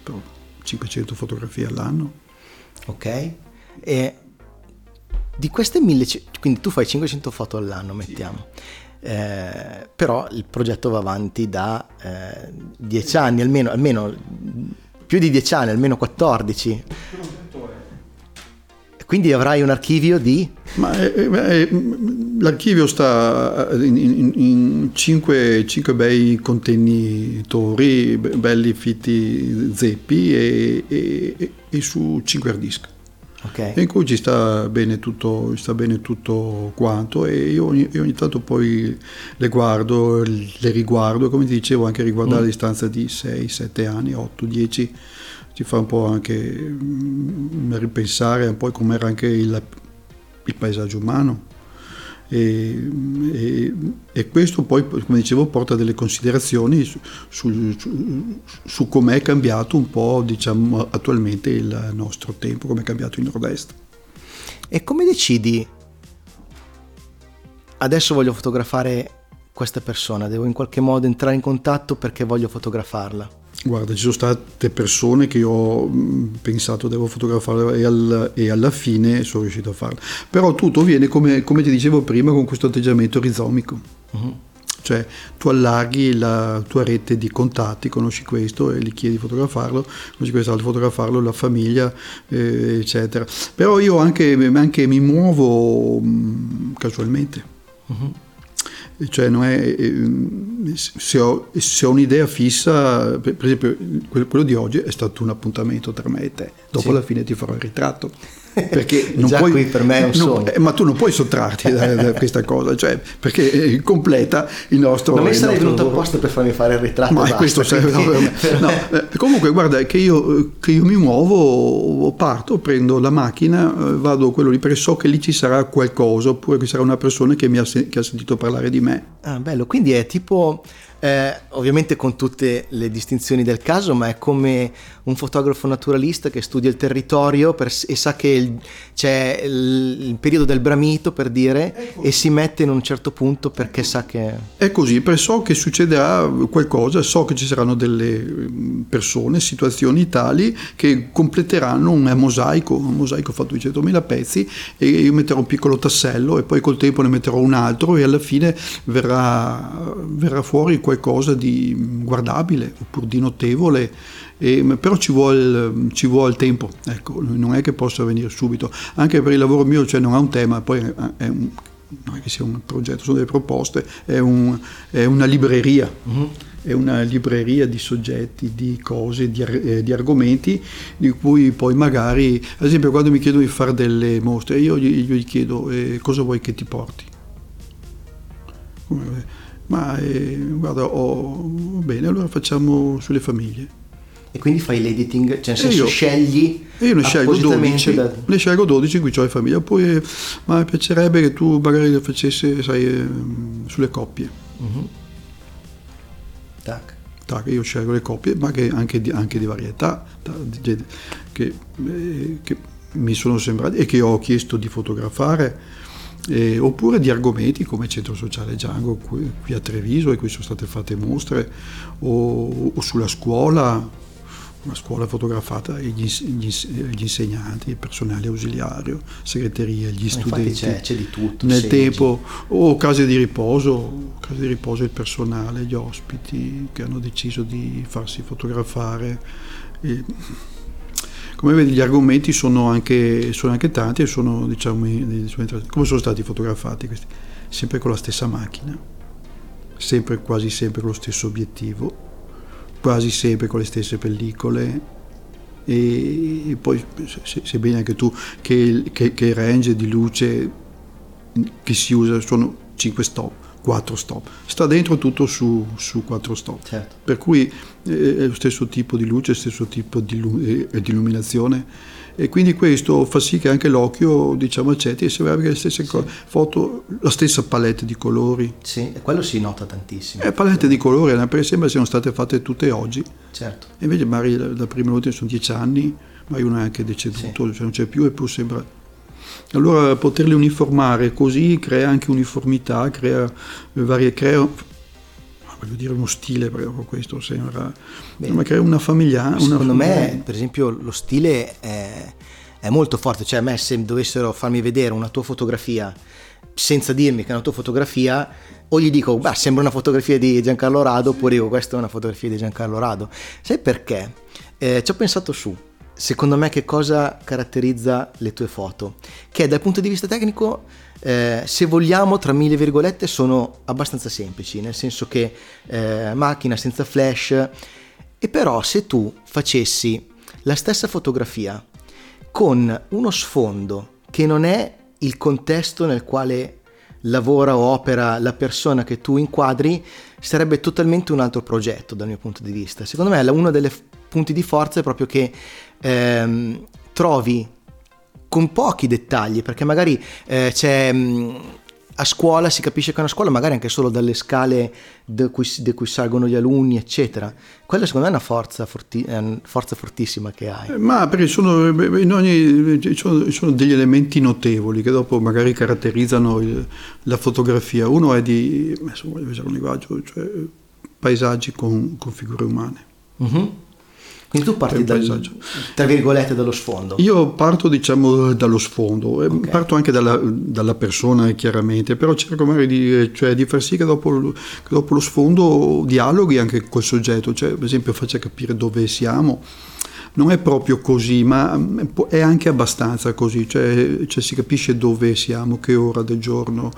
però 500 fotografie all'anno. Ok, e di queste 1500, quindi tu fai 500 foto all'anno, mettiamo. Sì. Eh, però il progetto va avanti da eh, 10 anni, almeno, almeno più di 10 anni, almeno 14. Quindi avrai un archivio di? Ma, eh, eh, l'archivio sta in, in, in cinque, cinque, bei contenitori, belli fitti zeppi e, e, e su cinque hard disk. Okay. in cui ci sta bene, tutto, sta bene tutto quanto e io ogni, io ogni, tanto poi le guardo, le riguardo, come ti dicevo anche riguardare mm. a distanza di 6, 7 anni, 8, 10 ti fa un po' anche mm, ripensare un po' com'era anche il, il paesaggio umano. E, e, e, questo poi, come dicevo, porta delle considerazioni su, su, su, su com'è cambiato un po', diciamo, attualmente il nostro tempo, come è cambiato il nord-est. E come decidi? Adesso voglio fotografare questa persona, devo in qualche modo entrare in contatto perché voglio fotografarla. Guarda, ci sono state persone che io ho mm, pensato devo fotografare e, al, e alla fine sono riuscito a farlo. Però tutto viene, come, come ti dicevo prima, con questo atteggiamento rizomico. Uh-huh. Cioè tu allarghi la tua rete di contatti, conosci questo e gli chiedi di fotografarlo, conosci quest'altro, fotografarlo, la famiglia, eh, eccetera. Però io anche, anche mi muovo mh, mm, casualmente. Uh-huh cioè non è, eh, se, ho, se ho un'idea fissa, per, esempio quello di oggi è stato un appuntamento tra me e te, dopo sì. alla fine ti farò il ritratto. Perché [LAUGHS] non Già puoi, qui per me è un [LAUGHS] sogno. No, eh, ma tu non puoi sottrarti da, da questa cosa, cioè, perché eh, completa il nostro... Non mi sarei venuto apposta per farmi fare il ritratto. Ma basta, questo serve... Quindi, no, no, [LAUGHS] comunque guarda che io, che io, mi muovo, parto, prendo la macchina, vado quello lì perché so che lì ci sarà qualcosa, oppure ci sarà una persona che, mi ha, che ha sentito parlare di me. Ah, bello, quindi è tipo eh, ovviamente con tutte le distinzioni del caso, ma è come un fotografo naturalista che studia il territorio per, e sa che il, c'è il, il, periodo del bramito, per dire, e si mette in un certo punto perché sa che... È così, perché so che succederà qualcosa, so che ci saranno delle persone, situazioni tali che completeranno un mosaico, un mosaico fatto di 100.000 pezzi e io metterò un piccolo tassello e poi col tempo ne metterò un altro e alla fine verrà, verrà fuori qualcosa di guardabile oppure di notevole e, però ci vuole, ci vuole, tempo, ecco, non è che possa venire subito, anche per il lavoro mio cioè non ha un tema, poi è un, non è che sia un progetto, sono delle proposte, è, un, è una libreria. Uh-huh. È una libreria di soggetti, di cose, di, eh, di, argomenti di cui poi magari, ad esempio, quando mi chiedono di fare delle mostre, io gli, gli chiedo eh, cosa vuoi che ti porti. Ma eh, guarda, oh, bene, allora facciamo sulle famiglie e quindi fai l'editing, cioè nel senso io, scegli io ne scelgo 12, da... ne scelgo 12 qui ho in famiglia, poi ma mi piacerebbe che tu magari lo facessi, sai, ehm, sulle coppie. Uh-huh. Tac. Tac, io scelgo le coppie, ma che anche, di, anche di varietà, che, eh, che mi sono sembrati e che ho chiesto di fotografare. Eh, oppure di argomenti come Centro Sociale Django qui, qui, a Treviso e qui sono state fatte mostre o, o sulla scuola una scuola fotografata gli, gli, gli, insegnanti, il personale ausiliario, segreteria, gli studenti. C'è, c'è, di tutto. Nel seggi. tempo, o case di riposo, case di riposo il personale, gli ospiti che hanno deciso di farsi fotografare. E, come vedi gli argomenti sono anche, sono anche tanti e sono, diciamo, come sono stati fotografati questi? Sempre con la stessa macchina, sempre, quasi sempre con lo stesso obiettivo quasi sempre con le stesse pellicole. E, poi sebbene anche tu che, che, che il range di luce che si usa sono 5 stop 4 stop. Sta dentro tutto su, su 4 stop. Certo. per cui eh, è lo stesso tipo di luce stesso tipo di, eh, di illuminazione e quindi questo fa sì che anche l'occhio diciamo accetti e sembra che le stesse sì. foto, la stessa palette di colori. Sì, e quello si nota tantissimo. E palette di colori, perché sembra siano state fatte tutte oggi. Certo. E invece magari la, la prima volta sono dieci anni, ma uno è anche deceduto, sì. cioè non c'è più, eppure sembra allora poterli uniformare così crea anche uniformità, crea varie, crea voglio dire uno stile perché questo sembra Beh, ma crea una famiglia una secondo famiglia. me per esempio lo stile è, è, molto forte cioè a me se dovessero farmi vedere una tua fotografia senza dirmi che è una tua fotografia o gli dico beh sembra una fotografia di Giancarlo Rado oppure dico questa è una fotografia di Giancarlo Rado sai perché? Eh, ci ho pensato su secondo me che cosa caratterizza le tue foto che dal punto di vista tecnico eh, se vogliamo, tra mille virgolette, sono abbastanza semplici, nel senso che eh, macchina senza flash, e però se tu facessi la stessa fotografia con uno sfondo che non è il contesto nel quale lavora o opera la persona che tu inquadri, sarebbe totalmente un altro progetto dal mio punto di vista. Secondo me uno dei punti di forza è proprio che ehm, trovi con pochi dettagli, perché magari eh, c'è... Mh, mm, a scuola si capisce che è una scuola, magari anche solo dalle scale da cui, cui, salgono gli alunni, eccetera. Quella secondo me è una forza, forti, è una forza fortissima che hai. Eh, ma perché sono, in ogni, sono, sono, degli elementi notevoli che dopo magari caratterizzano il, la fotografia. Uno è di, adesso voglio usare un linguaggio, cioè paesaggi con, con figure umane. Uh-huh. Quindi tu parti dal, tra virgolette dallo sfondo. Io parto diciamo dallo sfondo, eh, okay. parto anche dalla, dalla, persona chiaramente, però cerco magari di, cioè, di far sì che dopo, che dopo, lo sfondo dialoghi anche col soggetto, cioè per esempio faccia capire dove siamo. Non è proprio così, ma mm, è anche abbastanza così, cioè, cioè si capisce dove siamo, che ora del giorno.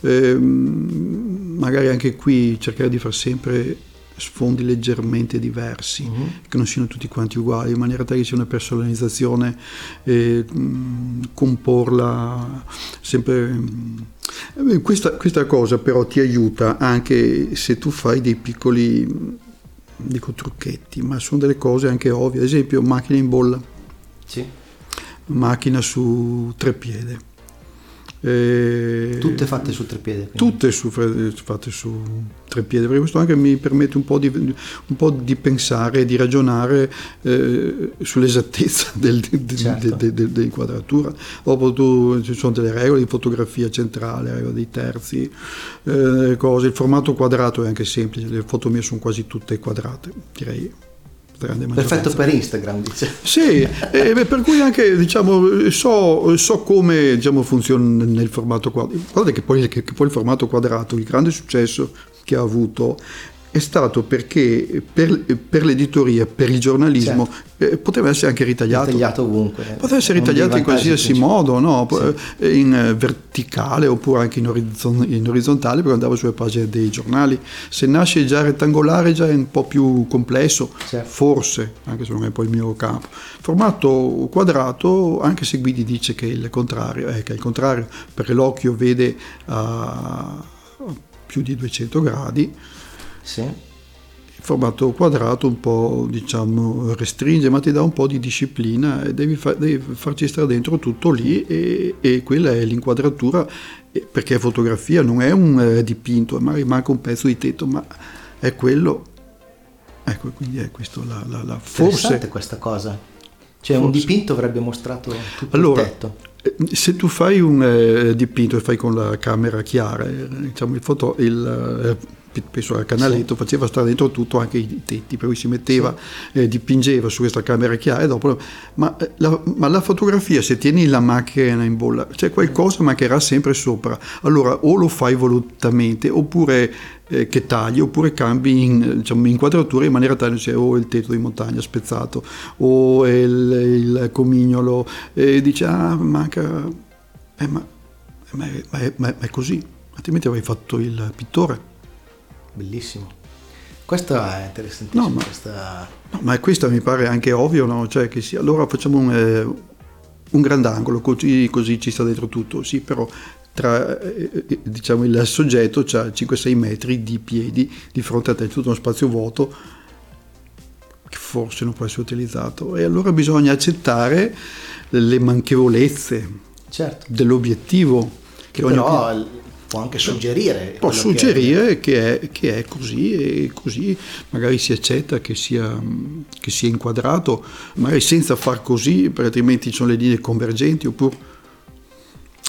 Eh, magari anche qui cercare di far sempre sfondi leggermente diversi, uh-huh. che non siano tutti quanti uguali, in maniera tale che sia una personalizzazione e mh, comporla sempre... Mh, questa, questa, cosa però ti aiuta anche se tu fai dei piccoli, dico trucchetti, ma sono delle cose anche ovvie, ad esempio macchina in bolla, sì. macchina su tre piede E Tutte fatte su treppiede. quindi. tutte su- fatte su tre piedi, perché questo anche mi permette un po' di, un po' di pensare, di ragionare eh, sull'esattezza [LAUGHS] del- de- de- Certo. de- de- dell'inquadratura. Dopo tu, ci sono delle regole di fotografia centrale, regole dei terzi, eh, cose. Il formato quadrato è anche semplice, le foto mie sono quasi tutte quadrate, direi. Perfetto per Instagram, dice. Sì, eh, beh, per cui anche diciamo, so, so come diciamo, funziona nel formato quadrato. Guardate che poi, che- che poi il formato quadrato, il grande successo che ha avuto è stato perché per, per l'editoria, per il giornalismo, eh, poteva essere anche ritagliato. Tagliato ovunque. Poteva essere ritagliato in qualsiasi principali. modo, no? Eh, in eh, verticale oppure anche in, orizzon- in orizzontale, perché andava sulle pagine dei giornali. Se nasce già rettangolare già è un po' più complesso, Certo. forse, anche se non è poi il mio campo. Formato quadrato, anche se Guidi dice che è il contrario, che è il contrario, perché l'occhio vede a più di 200 gradi, Sì. formato quadrato un po' diciamo restringe ma ti dà un po' di disciplina e devi, fa- devi farci stare dentro tutto lì e, e quella è l'inquadratura perché è fotografia non è un eh, dipinto magari manca un pezzo di tetto ma è quello ecco quindi è questo la, la, la Forse questa cosa. Cioè un Forse. dipinto avrebbe mostrato tutto Allora, il tetto. eh, se tu fai un eh, dipinto e fai con la camera chiara, eh, diciamo il foto, il, eh, penso al canaletto, faceva stare dentro tutto, anche i tetti, per cui si metteva, eh, dipingeva su questa camera chiara e dopo... Ma, eh, la, ma la fotografia, se tieni la macchina in bolla, c'è qualcosa mancherà sempre sopra. Allora o lo fai volutamente oppure eh, che tagli oppure cambi in, diciamo, inquadratura in maniera tale che sia o il tetto di montagna spezzato o il, il comignolo e dici ah manca eh, ma, ma è- ma è- ma è così altrimenti avrei fatto il pittore Bellissimo. Questo è interessantissimo. No, ma- questa- No, ma questo mi pare anche ovvio no? cioè che sia allora facciamo un, eh, un grandangolo così, così ci sta dentro tutto sì però tra eh, eh, diciamo il soggetto ha 5-6 metri di piedi di fronte a te tutto uno spazio vuoto che forse non può essere utilizzato e allora bisogna accettare le manchevolezze Certo. dell'obiettivo che ogni Però l- può anche suggerire. può suggerire che è, che è così e così magari si accetta che sia, che sia inquadrato, magari senza far così, perché altrimenti ci sono le linee convergenti oppure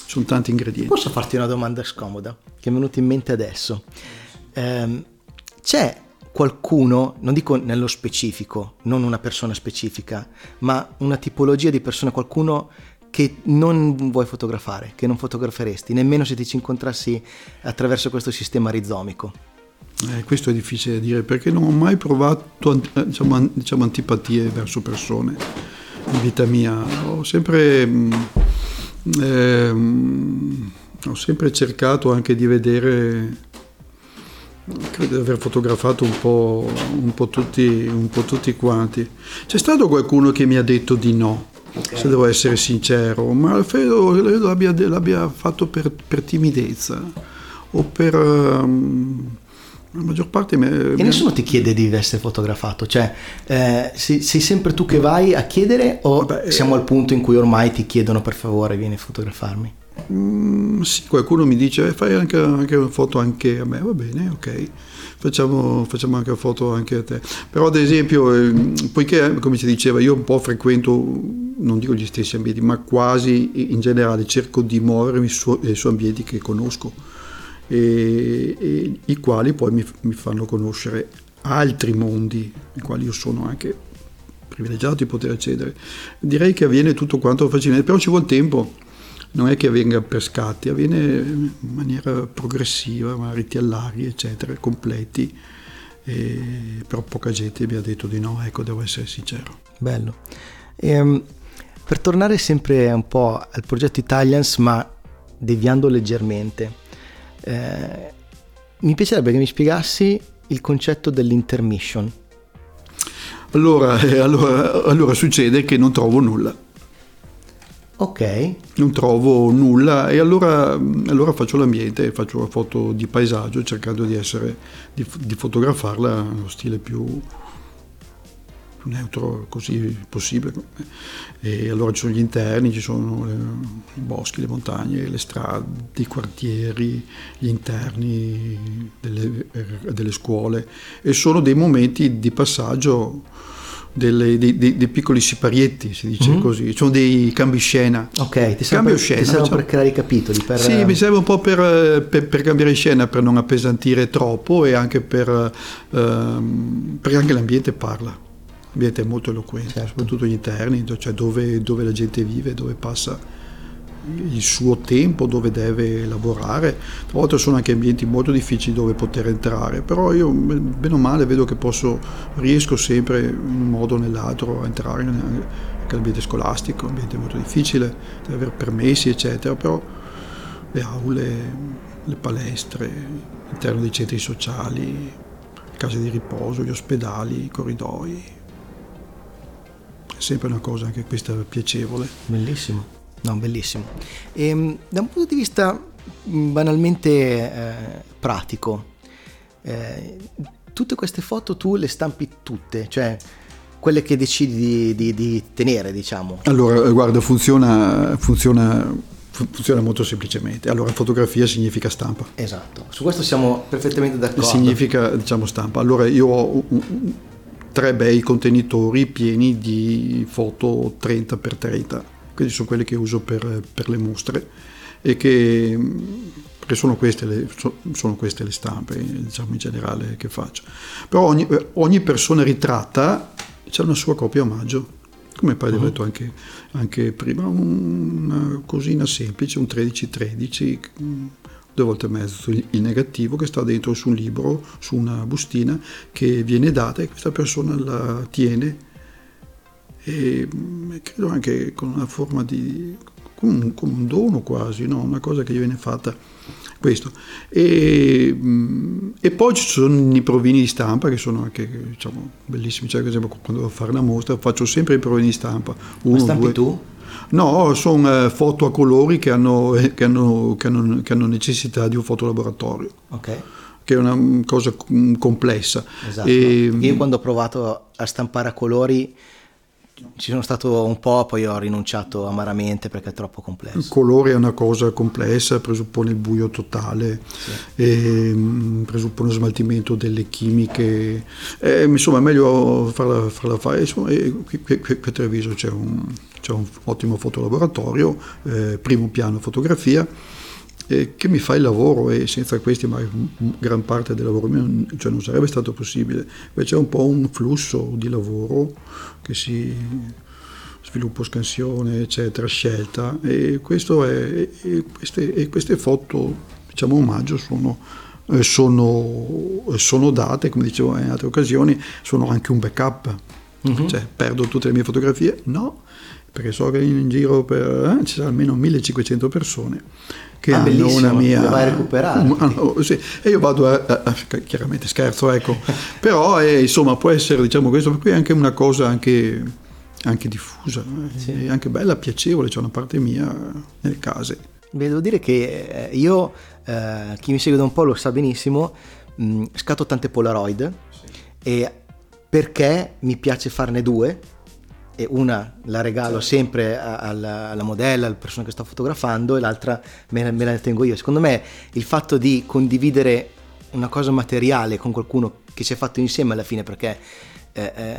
sono tanti che- ingredienti. Posso farti una domanda scomoda che è venuta in mente adesso? Ehm, c'è qualcuno, non dico nello specifico, non una persona specifica, ma una tipologia di persona, qualcuno che non vuoi fotografare, che non fotograferesti, nemmeno se ti ci incontrassi attraverso questo sistema rizomico. Eh, questo è difficile da dire perché non ho mai provato eh, diciamo, diciamo, antipatie verso persone in vita mia. Ho sempre, ehm, ho sempre cercato anche di vedere, credo di aver fotografato un po', un po' tutti, un po' tutti quanti. C'è stato qualcuno che mi ha detto di no. Se devo essere sincero, ma credo, credo l'abbia, l'abbia fatto per, per timidezza o per ehm, la maggior parte me- E nessuno ti chiede di essere fotografato, cioè eh, sei, sei sempre tu che vai a chiedere o Vabbè, eh, siamo al punto in cui ormai ti chiedono per favore vieni a fotografarmi? Mm, sì, qualcuno mi dice "Eh, fai anche, anche una foto anche a me, va bene, ok, facciamo, facciamo anche foto anche a te. Però ad esempio, ehm, poiché come si diceva, io un po' frequento, non dico gli stessi ambienti, ma quasi in generale cerco di muovermi su, eh, su ambienti che conosco e, e i quali poi mi, mi fanno conoscere altri mondi, ai quali io sono anche privilegiato di poter accedere. Direi che avviene tutto quanto facilmente, però ci vuole tempo, non è che avvenga per scatti, avviene in maniera progressiva, magari ti allari, eccetera, completi, e, però poca gente mi ha detto di no, ecco, devo essere sincero. Bello. Ehm, per tornare sempre un po' al progetto Italians, ma deviando leggermente, eh, mi piacerebbe che mi spiegassi il concetto dell'intermission. Allora, eh, allora, allora succede che non trovo nulla. Ok, non trovo nulla e allora, allora faccio l'ambiente, faccio una foto di paesaggio cercando di, essere, di, di fotografarla nello stile più, più neutro così possibile. E allora ci sono gli interni, ci sono i boschi, le montagne, le strade, i quartieri, gli interni delle, delle scuole e sono dei momenti di passaggio delle, dei, dei, dei, piccoli siparietti, si dice mm-hmm. così, sono dei cambi scena. Ok, ti servono per, scena, ti per creare i capitoli? Per... Sì, mi serve un po' per, per, per, cambiare scena, per non appesantire troppo e anche per, ehm, perché anche l'ambiente parla. L'ambiente è molto eloquente, certo. soprattutto gli interni, cioè dove, dove la gente vive, dove passa il suo tempo dove deve lavorare. Tra l'altro sono anche ambienti molto difficili dove poter entrare, però io bene o male vedo che posso, riesco sempre in un modo o nell'altro a entrare anche nell'ambiente scolastico, un ambiente molto difficile, deve avere permessi eccetera, però le aule, le palestre, all'interno dei centri sociali, le case di riposo, gli ospedali, i corridoi, è sempre una cosa anche questa piacevole. Bellissimo. No, bellissimo. E, ehm, da un punto di vista mm, banalmente eh, pratico, eh, tutte queste foto tu le stampi tutte, cioè quelle che decidi di, di, di tenere, diciamo. Allora, eh, guarda, funziona, funziona, funziona molto semplicemente. Allora, fotografia significa stampa. Esatto, su questo siamo perfettamente d'accordo. Significa, diciamo, stampa. Allora, io ho tre bei contenitori pieni di foto 30x30 quindi sono quelle che uso per, per le mostre e che sono queste le, sono queste le stampe diciamo in generale che faccio. Però ogni, ogni persona ritratta c'è una sua copia omaggio, come poi uh-huh. detto anche, anche, prima, una cosina semplice, un 13-13, due volte e mezzo il negativo che sta dentro su un libro, su una bustina che viene data e questa persona la tiene e credo anche con una forma di come un, come un dono quasi, no? una cosa che gli viene fatta questo. E, e, poi ci sono i provini di stampa che sono anche diciamo, bellissimi, cioè, per esempio quando devo fare una mostra faccio sempre i provini di stampa. Uno, stampi due. tu? No, sono eh, foto a colori che hanno, eh, che, hanno, che, hanno, che hanno, necessità di un fotolaboratorio. Ok che è una cosa complessa. Esatto. E, Io quando ho provato a stampare a colori ci sono stato un po', poi ho rinunciato amaramente perché è troppo complesso. Il colore è una cosa complessa, presuppone il buio totale, sì. mm, presuppone lo smaltimento delle chimiche, e, insomma è meglio farla, farla fare. Insomma, qui, qui, qui, a Treviso c'è un, c'è un ottimo fotolaboratorio, eh, primo piano fotografia, eh, che mi fa il lavoro e senza questi ma gran parte del lavoro mio cioè non sarebbe stato possibile. Invece è un po' un flusso di lavoro che si sviluppo, scansione, eccetera, scelta e, questo è, e, queste, e queste foto, diciamo omaggio, sono, eh, sono, sono date, come dicevo in altre occasioni, sono anche un backup. Mm-hmm. Cioè, perdo tutte le mie fotografie? No, perché so che in giro per, eh, ci sono almeno 1500 persone che ah, hanno una mia... Vai a recuperare. No, sì. E io vado a, a, a, chiaramente scherzo, ecco, [LAUGHS] però è, insomma può essere diciamo questo, per cui è anche una cosa anche, anche diffusa, eh, sì. anche bella, piacevole, c'è una parte mia nelle case. Beh, devo dire che eh, io, eh, chi mi segue da un po' lo sa benissimo, mh, scatto tante Polaroid sì. e perché mi piace farne due, e una la regalo sempre alla, alla, modella, alla persona che sto fotografando e l'altra me, me, la tengo io. Secondo me il fatto di condividere una cosa materiale con qualcuno che si è fatto insieme alla fine perché eh, eh,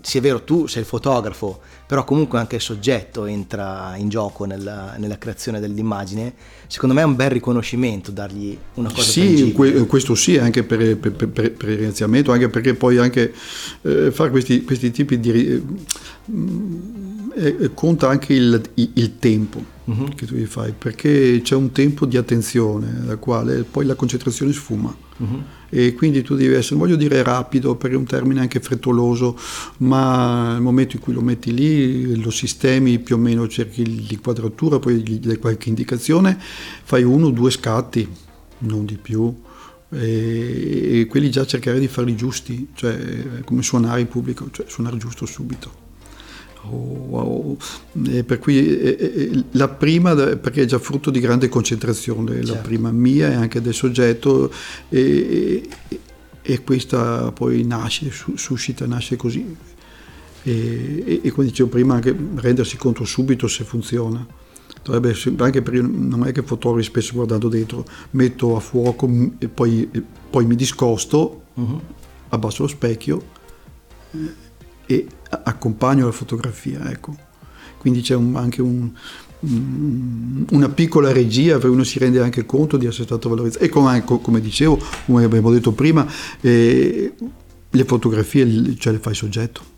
sì è vero tu sei il fotografo però comunque anche il soggetto entra in gioco nella, nella creazione dell'immagine secondo me è un bel riconoscimento dargli una cosa sì que- questo sì anche per, per, per, per, il ringraziamento anche perché poi anche eh, fare questi, questi tipi di eh, conta anche il, il, il tempo uh-huh. che tu gli fai perché c'è un tempo di attenzione dal quale poi la concentrazione sfuma uh-huh. E quindi tu devi essere, voglio dire rapido perché è un termine anche frettoloso, ma nel momento in cui lo metti lì, lo sistemi più o meno, cerchi l'inquadratura, poi gli dai qualche indicazione, fai uno o due scatti, non di più. E, e quelli già cercare di farli giusti, cioè come suonare in pubblico, cioè suonare giusto subito. Oh, per cui eh, eh, la prima, perché è già frutto di grande concentrazione, certo. la prima mia e anche del soggetto, e, e, e questa poi nasce, suscita, nasce così. e, e, e come dicevo prima anche rendersi conto subito se funziona. Dovrebbe, anche perché non è che fotografi spesso guardando dentro, metto a fuoco e poi, poi mi discosto, uh-huh. abbasso lo specchio e accompagno la fotografia. Ecco. Quindi c'è un, anche un, una piccola regia perché uno si rende anche conto di essere stato valorizzato e come, come dicevo come abbiamo detto prima eh, le fotografie cioè le fa il soggetto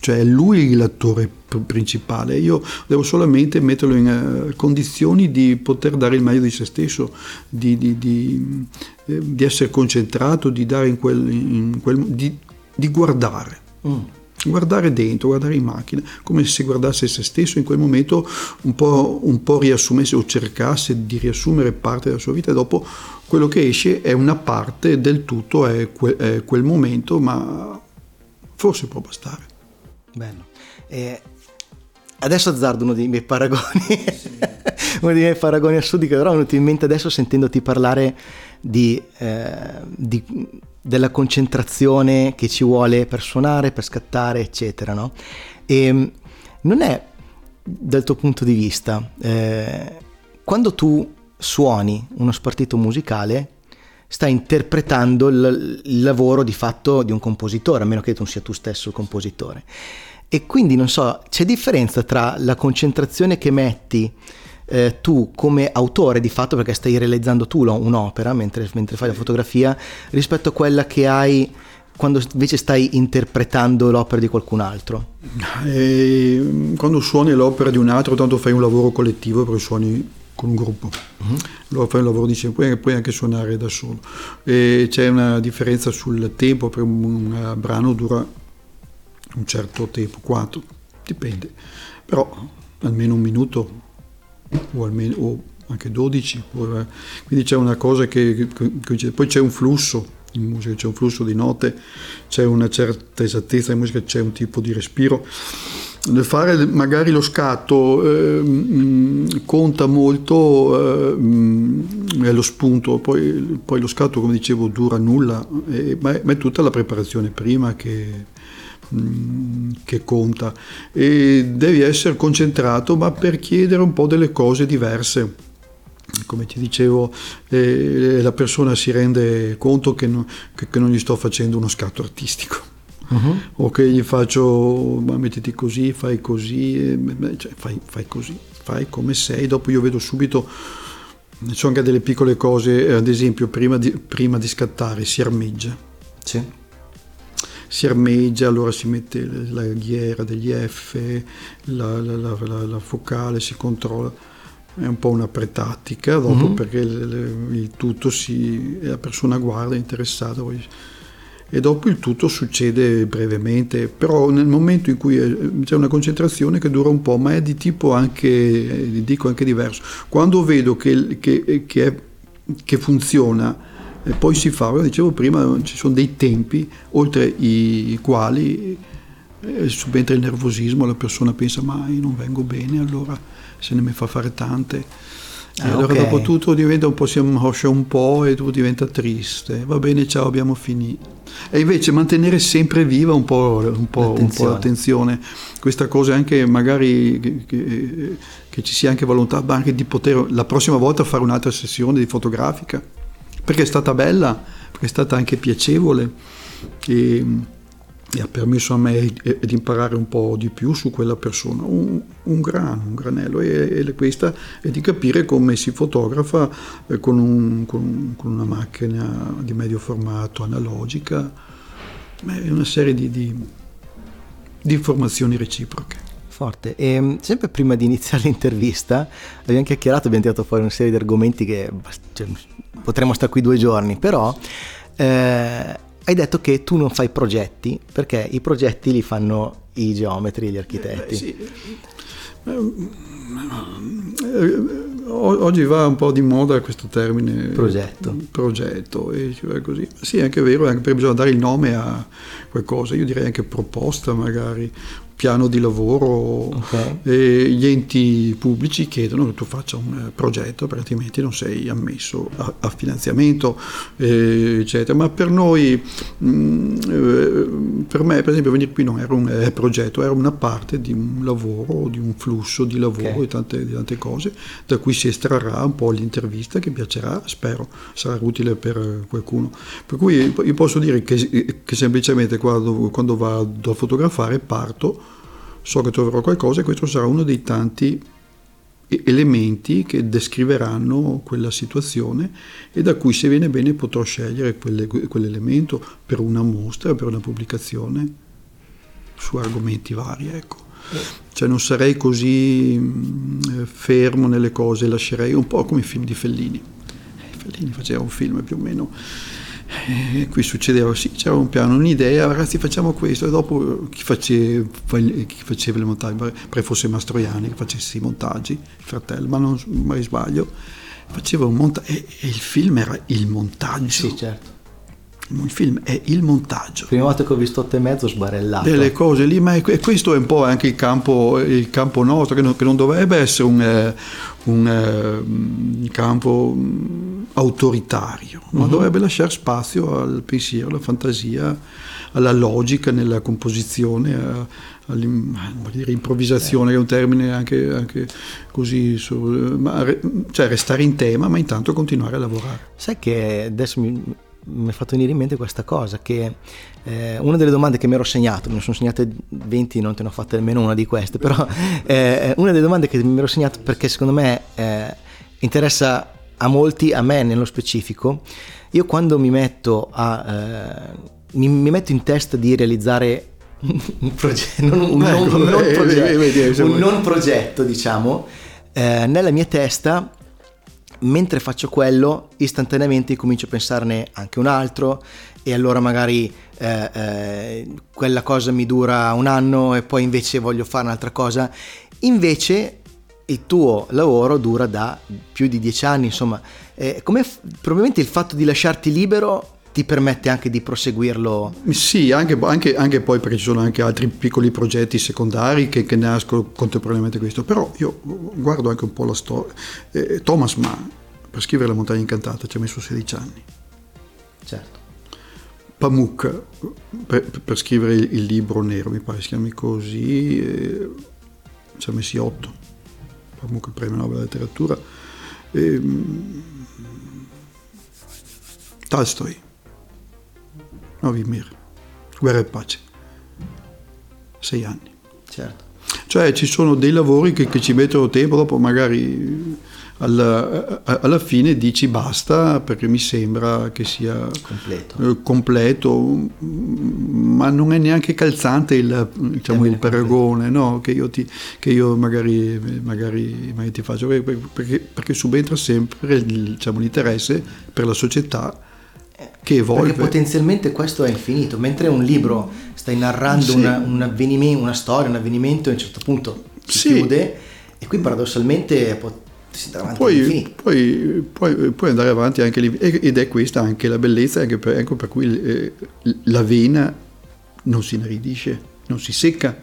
cioè è lui l'attore principale io devo solamente metterlo in uh, condizioni di poter dare il meglio di se stesso di, di, di, eh, di essere concentrato di dare in quel, in quel di, guardare mm guardare dentro, guardare in macchina, come se guardasse se stesso in quel momento un po', un po' riassumesse o cercasse di riassumere parte della sua vita e dopo quello che esce è una parte del tutto, è, que- è quel momento, ma forse può bastare. Bello. Eh, adesso azzardo uno dei miei paragoni, sì. [LAUGHS] uno dei miei paragoni assurdi che però è venuto in mente adesso sentendoti parlare di, eh, di della concentrazione che ci vuole per suonare, per scattare, eccetera. No? E ehm, non è dal tuo punto di vista, eh, quando tu suoni uno spartito musicale, stai interpretando il, il, lavoro di fatto di un compositore, a meno che non sia tu stesso il compositore. E quindi non so, c'è differenza tra la concentrazione che metti eh, tu come autore di fatto, perché stai realizzando tu un'opera mentre, mentre fai la fotografia, rispetto a quella che hai quando invece stai interpretando l'opera di qualcun altro? E, quando suoni l'opera di un altro, tanto fai un lavoro collettivo perché suoni con un gruppo. Uh-huh. Allora fai un lavoro di puoi, puoi anche suonare da solo. E c'è una differenza sul tempo, per un, un brano dura un certo tempo, quanto, dipende, però almeno un minuto o, almeno, o anche 12, quindi c'è una cosa che, che, poi c'è un flusso in musica, c'è un flusso di note, c'è una certa esattezza in musica, c'è un tipo di respiro. Nel fare magari lo scatto eh, conta molto eh, lo spunto, poi, poi, lo scatto come dicevo dura nulla, eh, ma, è, ma, è, tutta la preparazione prima che, Mm, che conta. E devi essere concentrato ma per chiedere un po' delle cose diverse. Come ti dicevo eh, la persona si rende conto che, no, che, che, non gli sto facendo uno scatto artistico. Uh-huh. o che gli faccio ma mettiti così fai così cioè, fai, fai così fai come sei. Dopo io vedo subito ci sono anche delle piccole cose ad esempio prima di, prima di scattare si armeggia. Sì si armeggia, allora si mette la ghiera degli F, la, la, la, la focale, si controlla. È un po' una pretattica dopo mm-hmm. perché il, il, tutto si, la persona guarda, è interessata. E dopo il tutto succede brevemente, però nel momento in cui c'è una concentrazione che dura un po', ma è di tipo anche, dico anche diverso. Quando vedo che, che, che, è, che funziona, e poi si fa, come dicevo prima, ci sono dei tempi oltre i quali eh, subentra il nervosismo, la persona pensa ma io non vengo bene, allora se ne mi fa fare tante. E ah, allora okay. dopo tutto diventa un po', si ammoscia un po' e tutto diventa triste. Va bene, ciao, abbiamo finito. E invece mantenere sempre viva un po', un po', l'attenzione. Un po l'attenzione. Questa cosa anche magari che, che, che ci sia anche volontà anche di poter la prossima volta fare un'altra sessione di fotografica perché è stata bella, perché è stata anche piacevole e, e ha permesso a me di imparare un po' di più su quella persona, un, un grano, un granello e, e, questa è di capire come si fotografa eh, con, un, con, con, una macchina di medio formato analogica, è una serie di, di, di informazioni reciproche forte. E ehm, sempre prima di iniziare [LAUGHS] l'intervista abbiamo chiacchierato, abbiamo tirato fuori una serie di argomenti che cioè, potremmo stare qui due giorni, però eh, hai detto che tu non fai progetti perché i progetti li fanno i geometri, gli architetti. Eh, sì. Oggi va un po' di moda questo termine progetto, progetto e cioè così. Sì, è anche vero, anche perché bisogna dare il nome a qualcosa, io direi anche proposta magari, piano di lavoro Ok. e gli enti pubblici chiedono che tu faccia un eh, progetto, perché altrimenti non sei ammesso a, a finanziamento, eh, eccetera. Ma per noi, mh, eh, per me per esempio venire qui non era un eh, progetto, era una parte di un lavoro, di un flusso di lavoro Ok. di, tante, di tante cose, da cui si estrarrà un po' l'intervista che piacerà, spero sarà utile per qualcuno. Per cui io posso dire che, che semplicemente quando, quando vado a fotografare parto, so che troverò qualcosa e questo sarà uno dei tanti elementi che descriveranno quella situazione e da cui se viene bene potrò scegliere quelle- quell'elemento per una mostra, per una pubblicazione su argomenti vari. Ecco. Cioè non sarei così fermo nelle cose, lascerei un po' come i film di Fellini. Eh, Fellini faceva un film più o meno eh, qui succedeva, sì, c'era un piano, un'idea, ragazzi facciamo questo e dopo chi faceva, chi faceva le montaggi, pare fosse Mastroianni che facesse i montaggi, il fratello, ma non mai sbaglio, faceva un montaggio e, e il film era il montaggio, Sì, certo. Il film è il montaggio. Prima volta che ho visto 8 e mezzo sbarellato. Delle cose lì, ma è- e questo è un po' anche il campo, il campo nostro, che non, che non dovrebbe essere un, eh, un, eh, un campo mm, autoritario, ma dovrebbe lasciare spazio al pensiero, alla fantasia, alla logica nella composizione, a- all'im- voglio dire, improvvisazione, che è un termine anche, anche così, su- ma cioè restare in tema, ma intanto continuare a lavorare. Sai che adesso mi, mi è fatto venire in mente questa cosa, che eh, una delle domande che mi ero segnato, me ne sono segnate 20, non te ne ho fatte nemmeno una di queste, però [LAUGHS] eh, una delle domande che mi ero segnato perché secondo me eh, interessa a molti, a me nello specifico, io quando mi metto a... eh, mi, mi metto in testa di realizzare [LAUGHS] un progetto, non, un, non- Ecco, un non eh, progetto, un non progetto, diciamo, eh, nella mia testa mentre faccio quello, istantaneamente comincio a pensarne anche un altro e allora magari eh, eh, quella cosa mi dura un anno e poi invece voglio fare un'altra cosa. Invece il tuo lavoro dura da più di dieci anni, insomma, eh, probabilmente il fatto di lasciarti libero ti permette anche di proseguirlo. Sì, anche, anche- anche poi perché ci sono anche altri piccoli progetti secondari che, che nascono contemporaneamente a questo, però io guardo anche un po' la storia. Eh, Thomas Mann, per scrivere La montagna incantata, ci ha messo 16 anni. Certo. Pamuk, per, per scrivere il, il libro nero, mi pare si chiami così, eh, ci ha messi 8. Pamuk, il premio Nobel della letteratura. Ehm, Tolstoi, Novimir, Guerra e pace, 6 anni. Certo. Cioè ci sono dei lavori che, che ci mettono tempo, dopo magari alla, alla fine dici basta perché mi sembra che sia Completo. eh, completo, ma non è neanche calzante il, diciamo, il paragone no? che io, ti, che io magari, magari, magari ti faccio, perché, perché subentra sempre diciamo, l'interesse per la società che evolve. Perché potenzialmente questo è infinito, mentre un libro stai narrando Sì. una, un avvenimento, una storia, un avvenimento, a un certo punto si Sì. chiude e qui paradossalmente può, si andrà avanti poi, poi, poi, puoi andare avanti anche lì e- ed è questa anche la bellezza anche per, ecco per cui eh, la vena non si inaridisce non si secca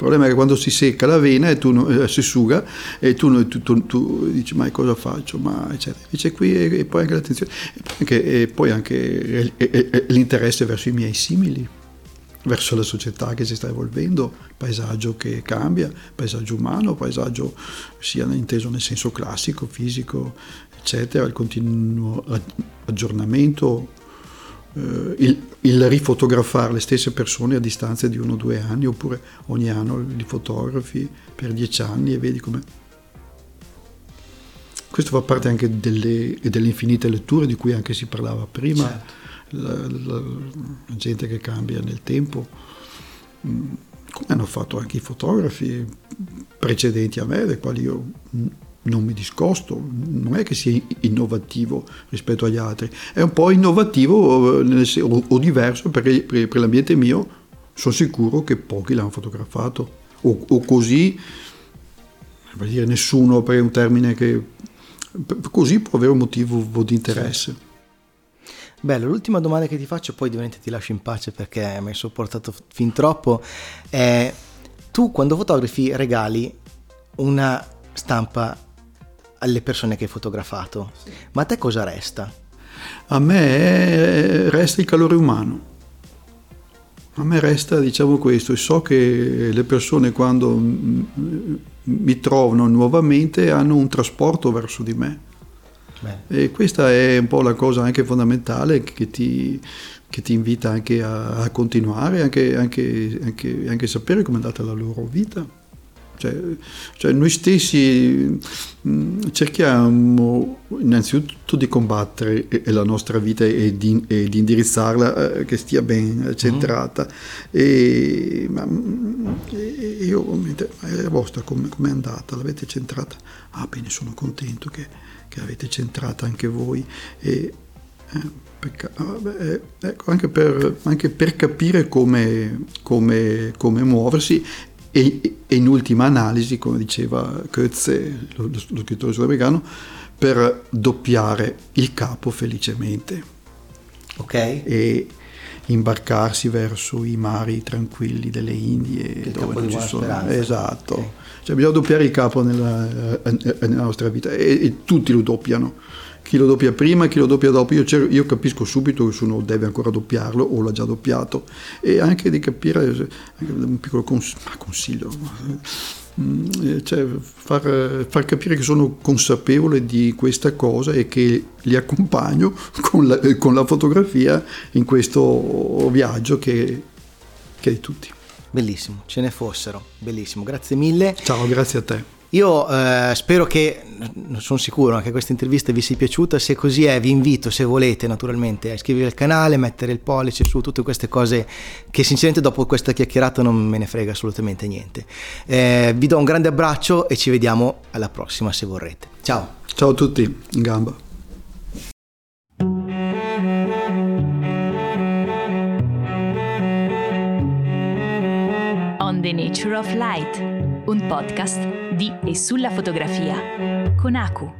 il problema è che quando si secca la vena e tu non- eh, si suga e tu, non- tu- tu- tu dici ma cosa faccio? Ma eccetera. Invece qui e, e poi anche l'attenzione e anche, e poi anche eh, l'interesse verso i miei simili verso la società che si sta evolvendo, paesaggio che cambia, paesaggio umano, paesaggio sia inteso nel senso classico, fisico, eccetera, il continuo ag- aggiornamento, eh, il, il rifotografare le stesse persone a distanza di uno o due anni, oppure ogni anno li fotografi per dieci anni e vedi come... Questo fa parte anche delle, delle infinite letture di cui anche si parlava prima Certo. la, la- la gente che cambia nel tempo, Mm, come hanno fatto anche i fotografi precedenti a me, dai quali io mm, non mi discosto, non è che sia innovativo rispetto agli altri, è un po' innovativo eh, o, diverso perché per, per l'ambiente mio sono sicuro che pochi l'hanno fotografato, o, o così, vuol dire nessuno, è un termine che così può avere un motivo di interesse. Bello, l'ultima domanda che ti faccio, poi ovviamente ti lascio in pace perché mi hai sopportato fin troppo, è tu quando fotografi regali una stampa alle persone che hai fotografato, ma a te cosa resta? A me resta il calore umano. A me resta, diciamo questo, so che le persone quando mi trovano nuovamente hanno un trasporto verso di me. Beh. E questa è un po' la cosa anche fondamentale che ti, che ti invita anche a, a continuare, anche, anche, anche, anche sapere come è andata la loro vita. Cioè, cioè noi stessi mm, cerchiamo innanzitutto di combattere la nostra vita e di, e di indirizzarla eh, che stia ben centrata. E, ma, mm, io, la vostra come è andata? L'avete centrata? Ah bene, sono contento che, che l'avete centrata anche voi. E, eh, Pecca- ah, beh, ecco, anche, per, anche, per, capire come, come, come muoversi e, e, in ultima analisi, come diceva Goetze, lo, lo scrittore sudamericano, per doppiare il capo felicemente. Ok. E imbarcarsi verso i mari tranquilli delle Indie il dove non ci sono. Speranza. Esatto. Okay. Cioè bisogna doppiare il capo nella, eh, nella nostra vita e, e tutti lo doppiano chi lo doppia prima, chi lo doppia dopo. Io, io, capisco subito che uno deve ancora doppiarlo o l'ha già doppiato e anche di capire, anche un piccolo cons- consiglio, mm, cioè far, far, capire che sono consapevole di questa cosa e che li accompagno [LAUGHS] con la, con la fotografia in questo viaggio che, che è di tutti. Bellissimo, ce ne fossero, bellissimo, grazie mille. Ciao, grazie a te. Io eh, spero che, sono sicuro che questa intervista vi sia piaciuta, se così è vi invito se volete naturalmente a iscrivervi al canale, mettere il pollice su tutte queste cose che sinceramente dopo questa chiacchierata non me ne frega assolutamente niente. Eh, vi do un grande abbraccio e ci vediamo alla prossima se vorrete. Ciao. Ciao a tutti, in gamba. On the Nature of Light un podcast di e sulla fotografia con Aku.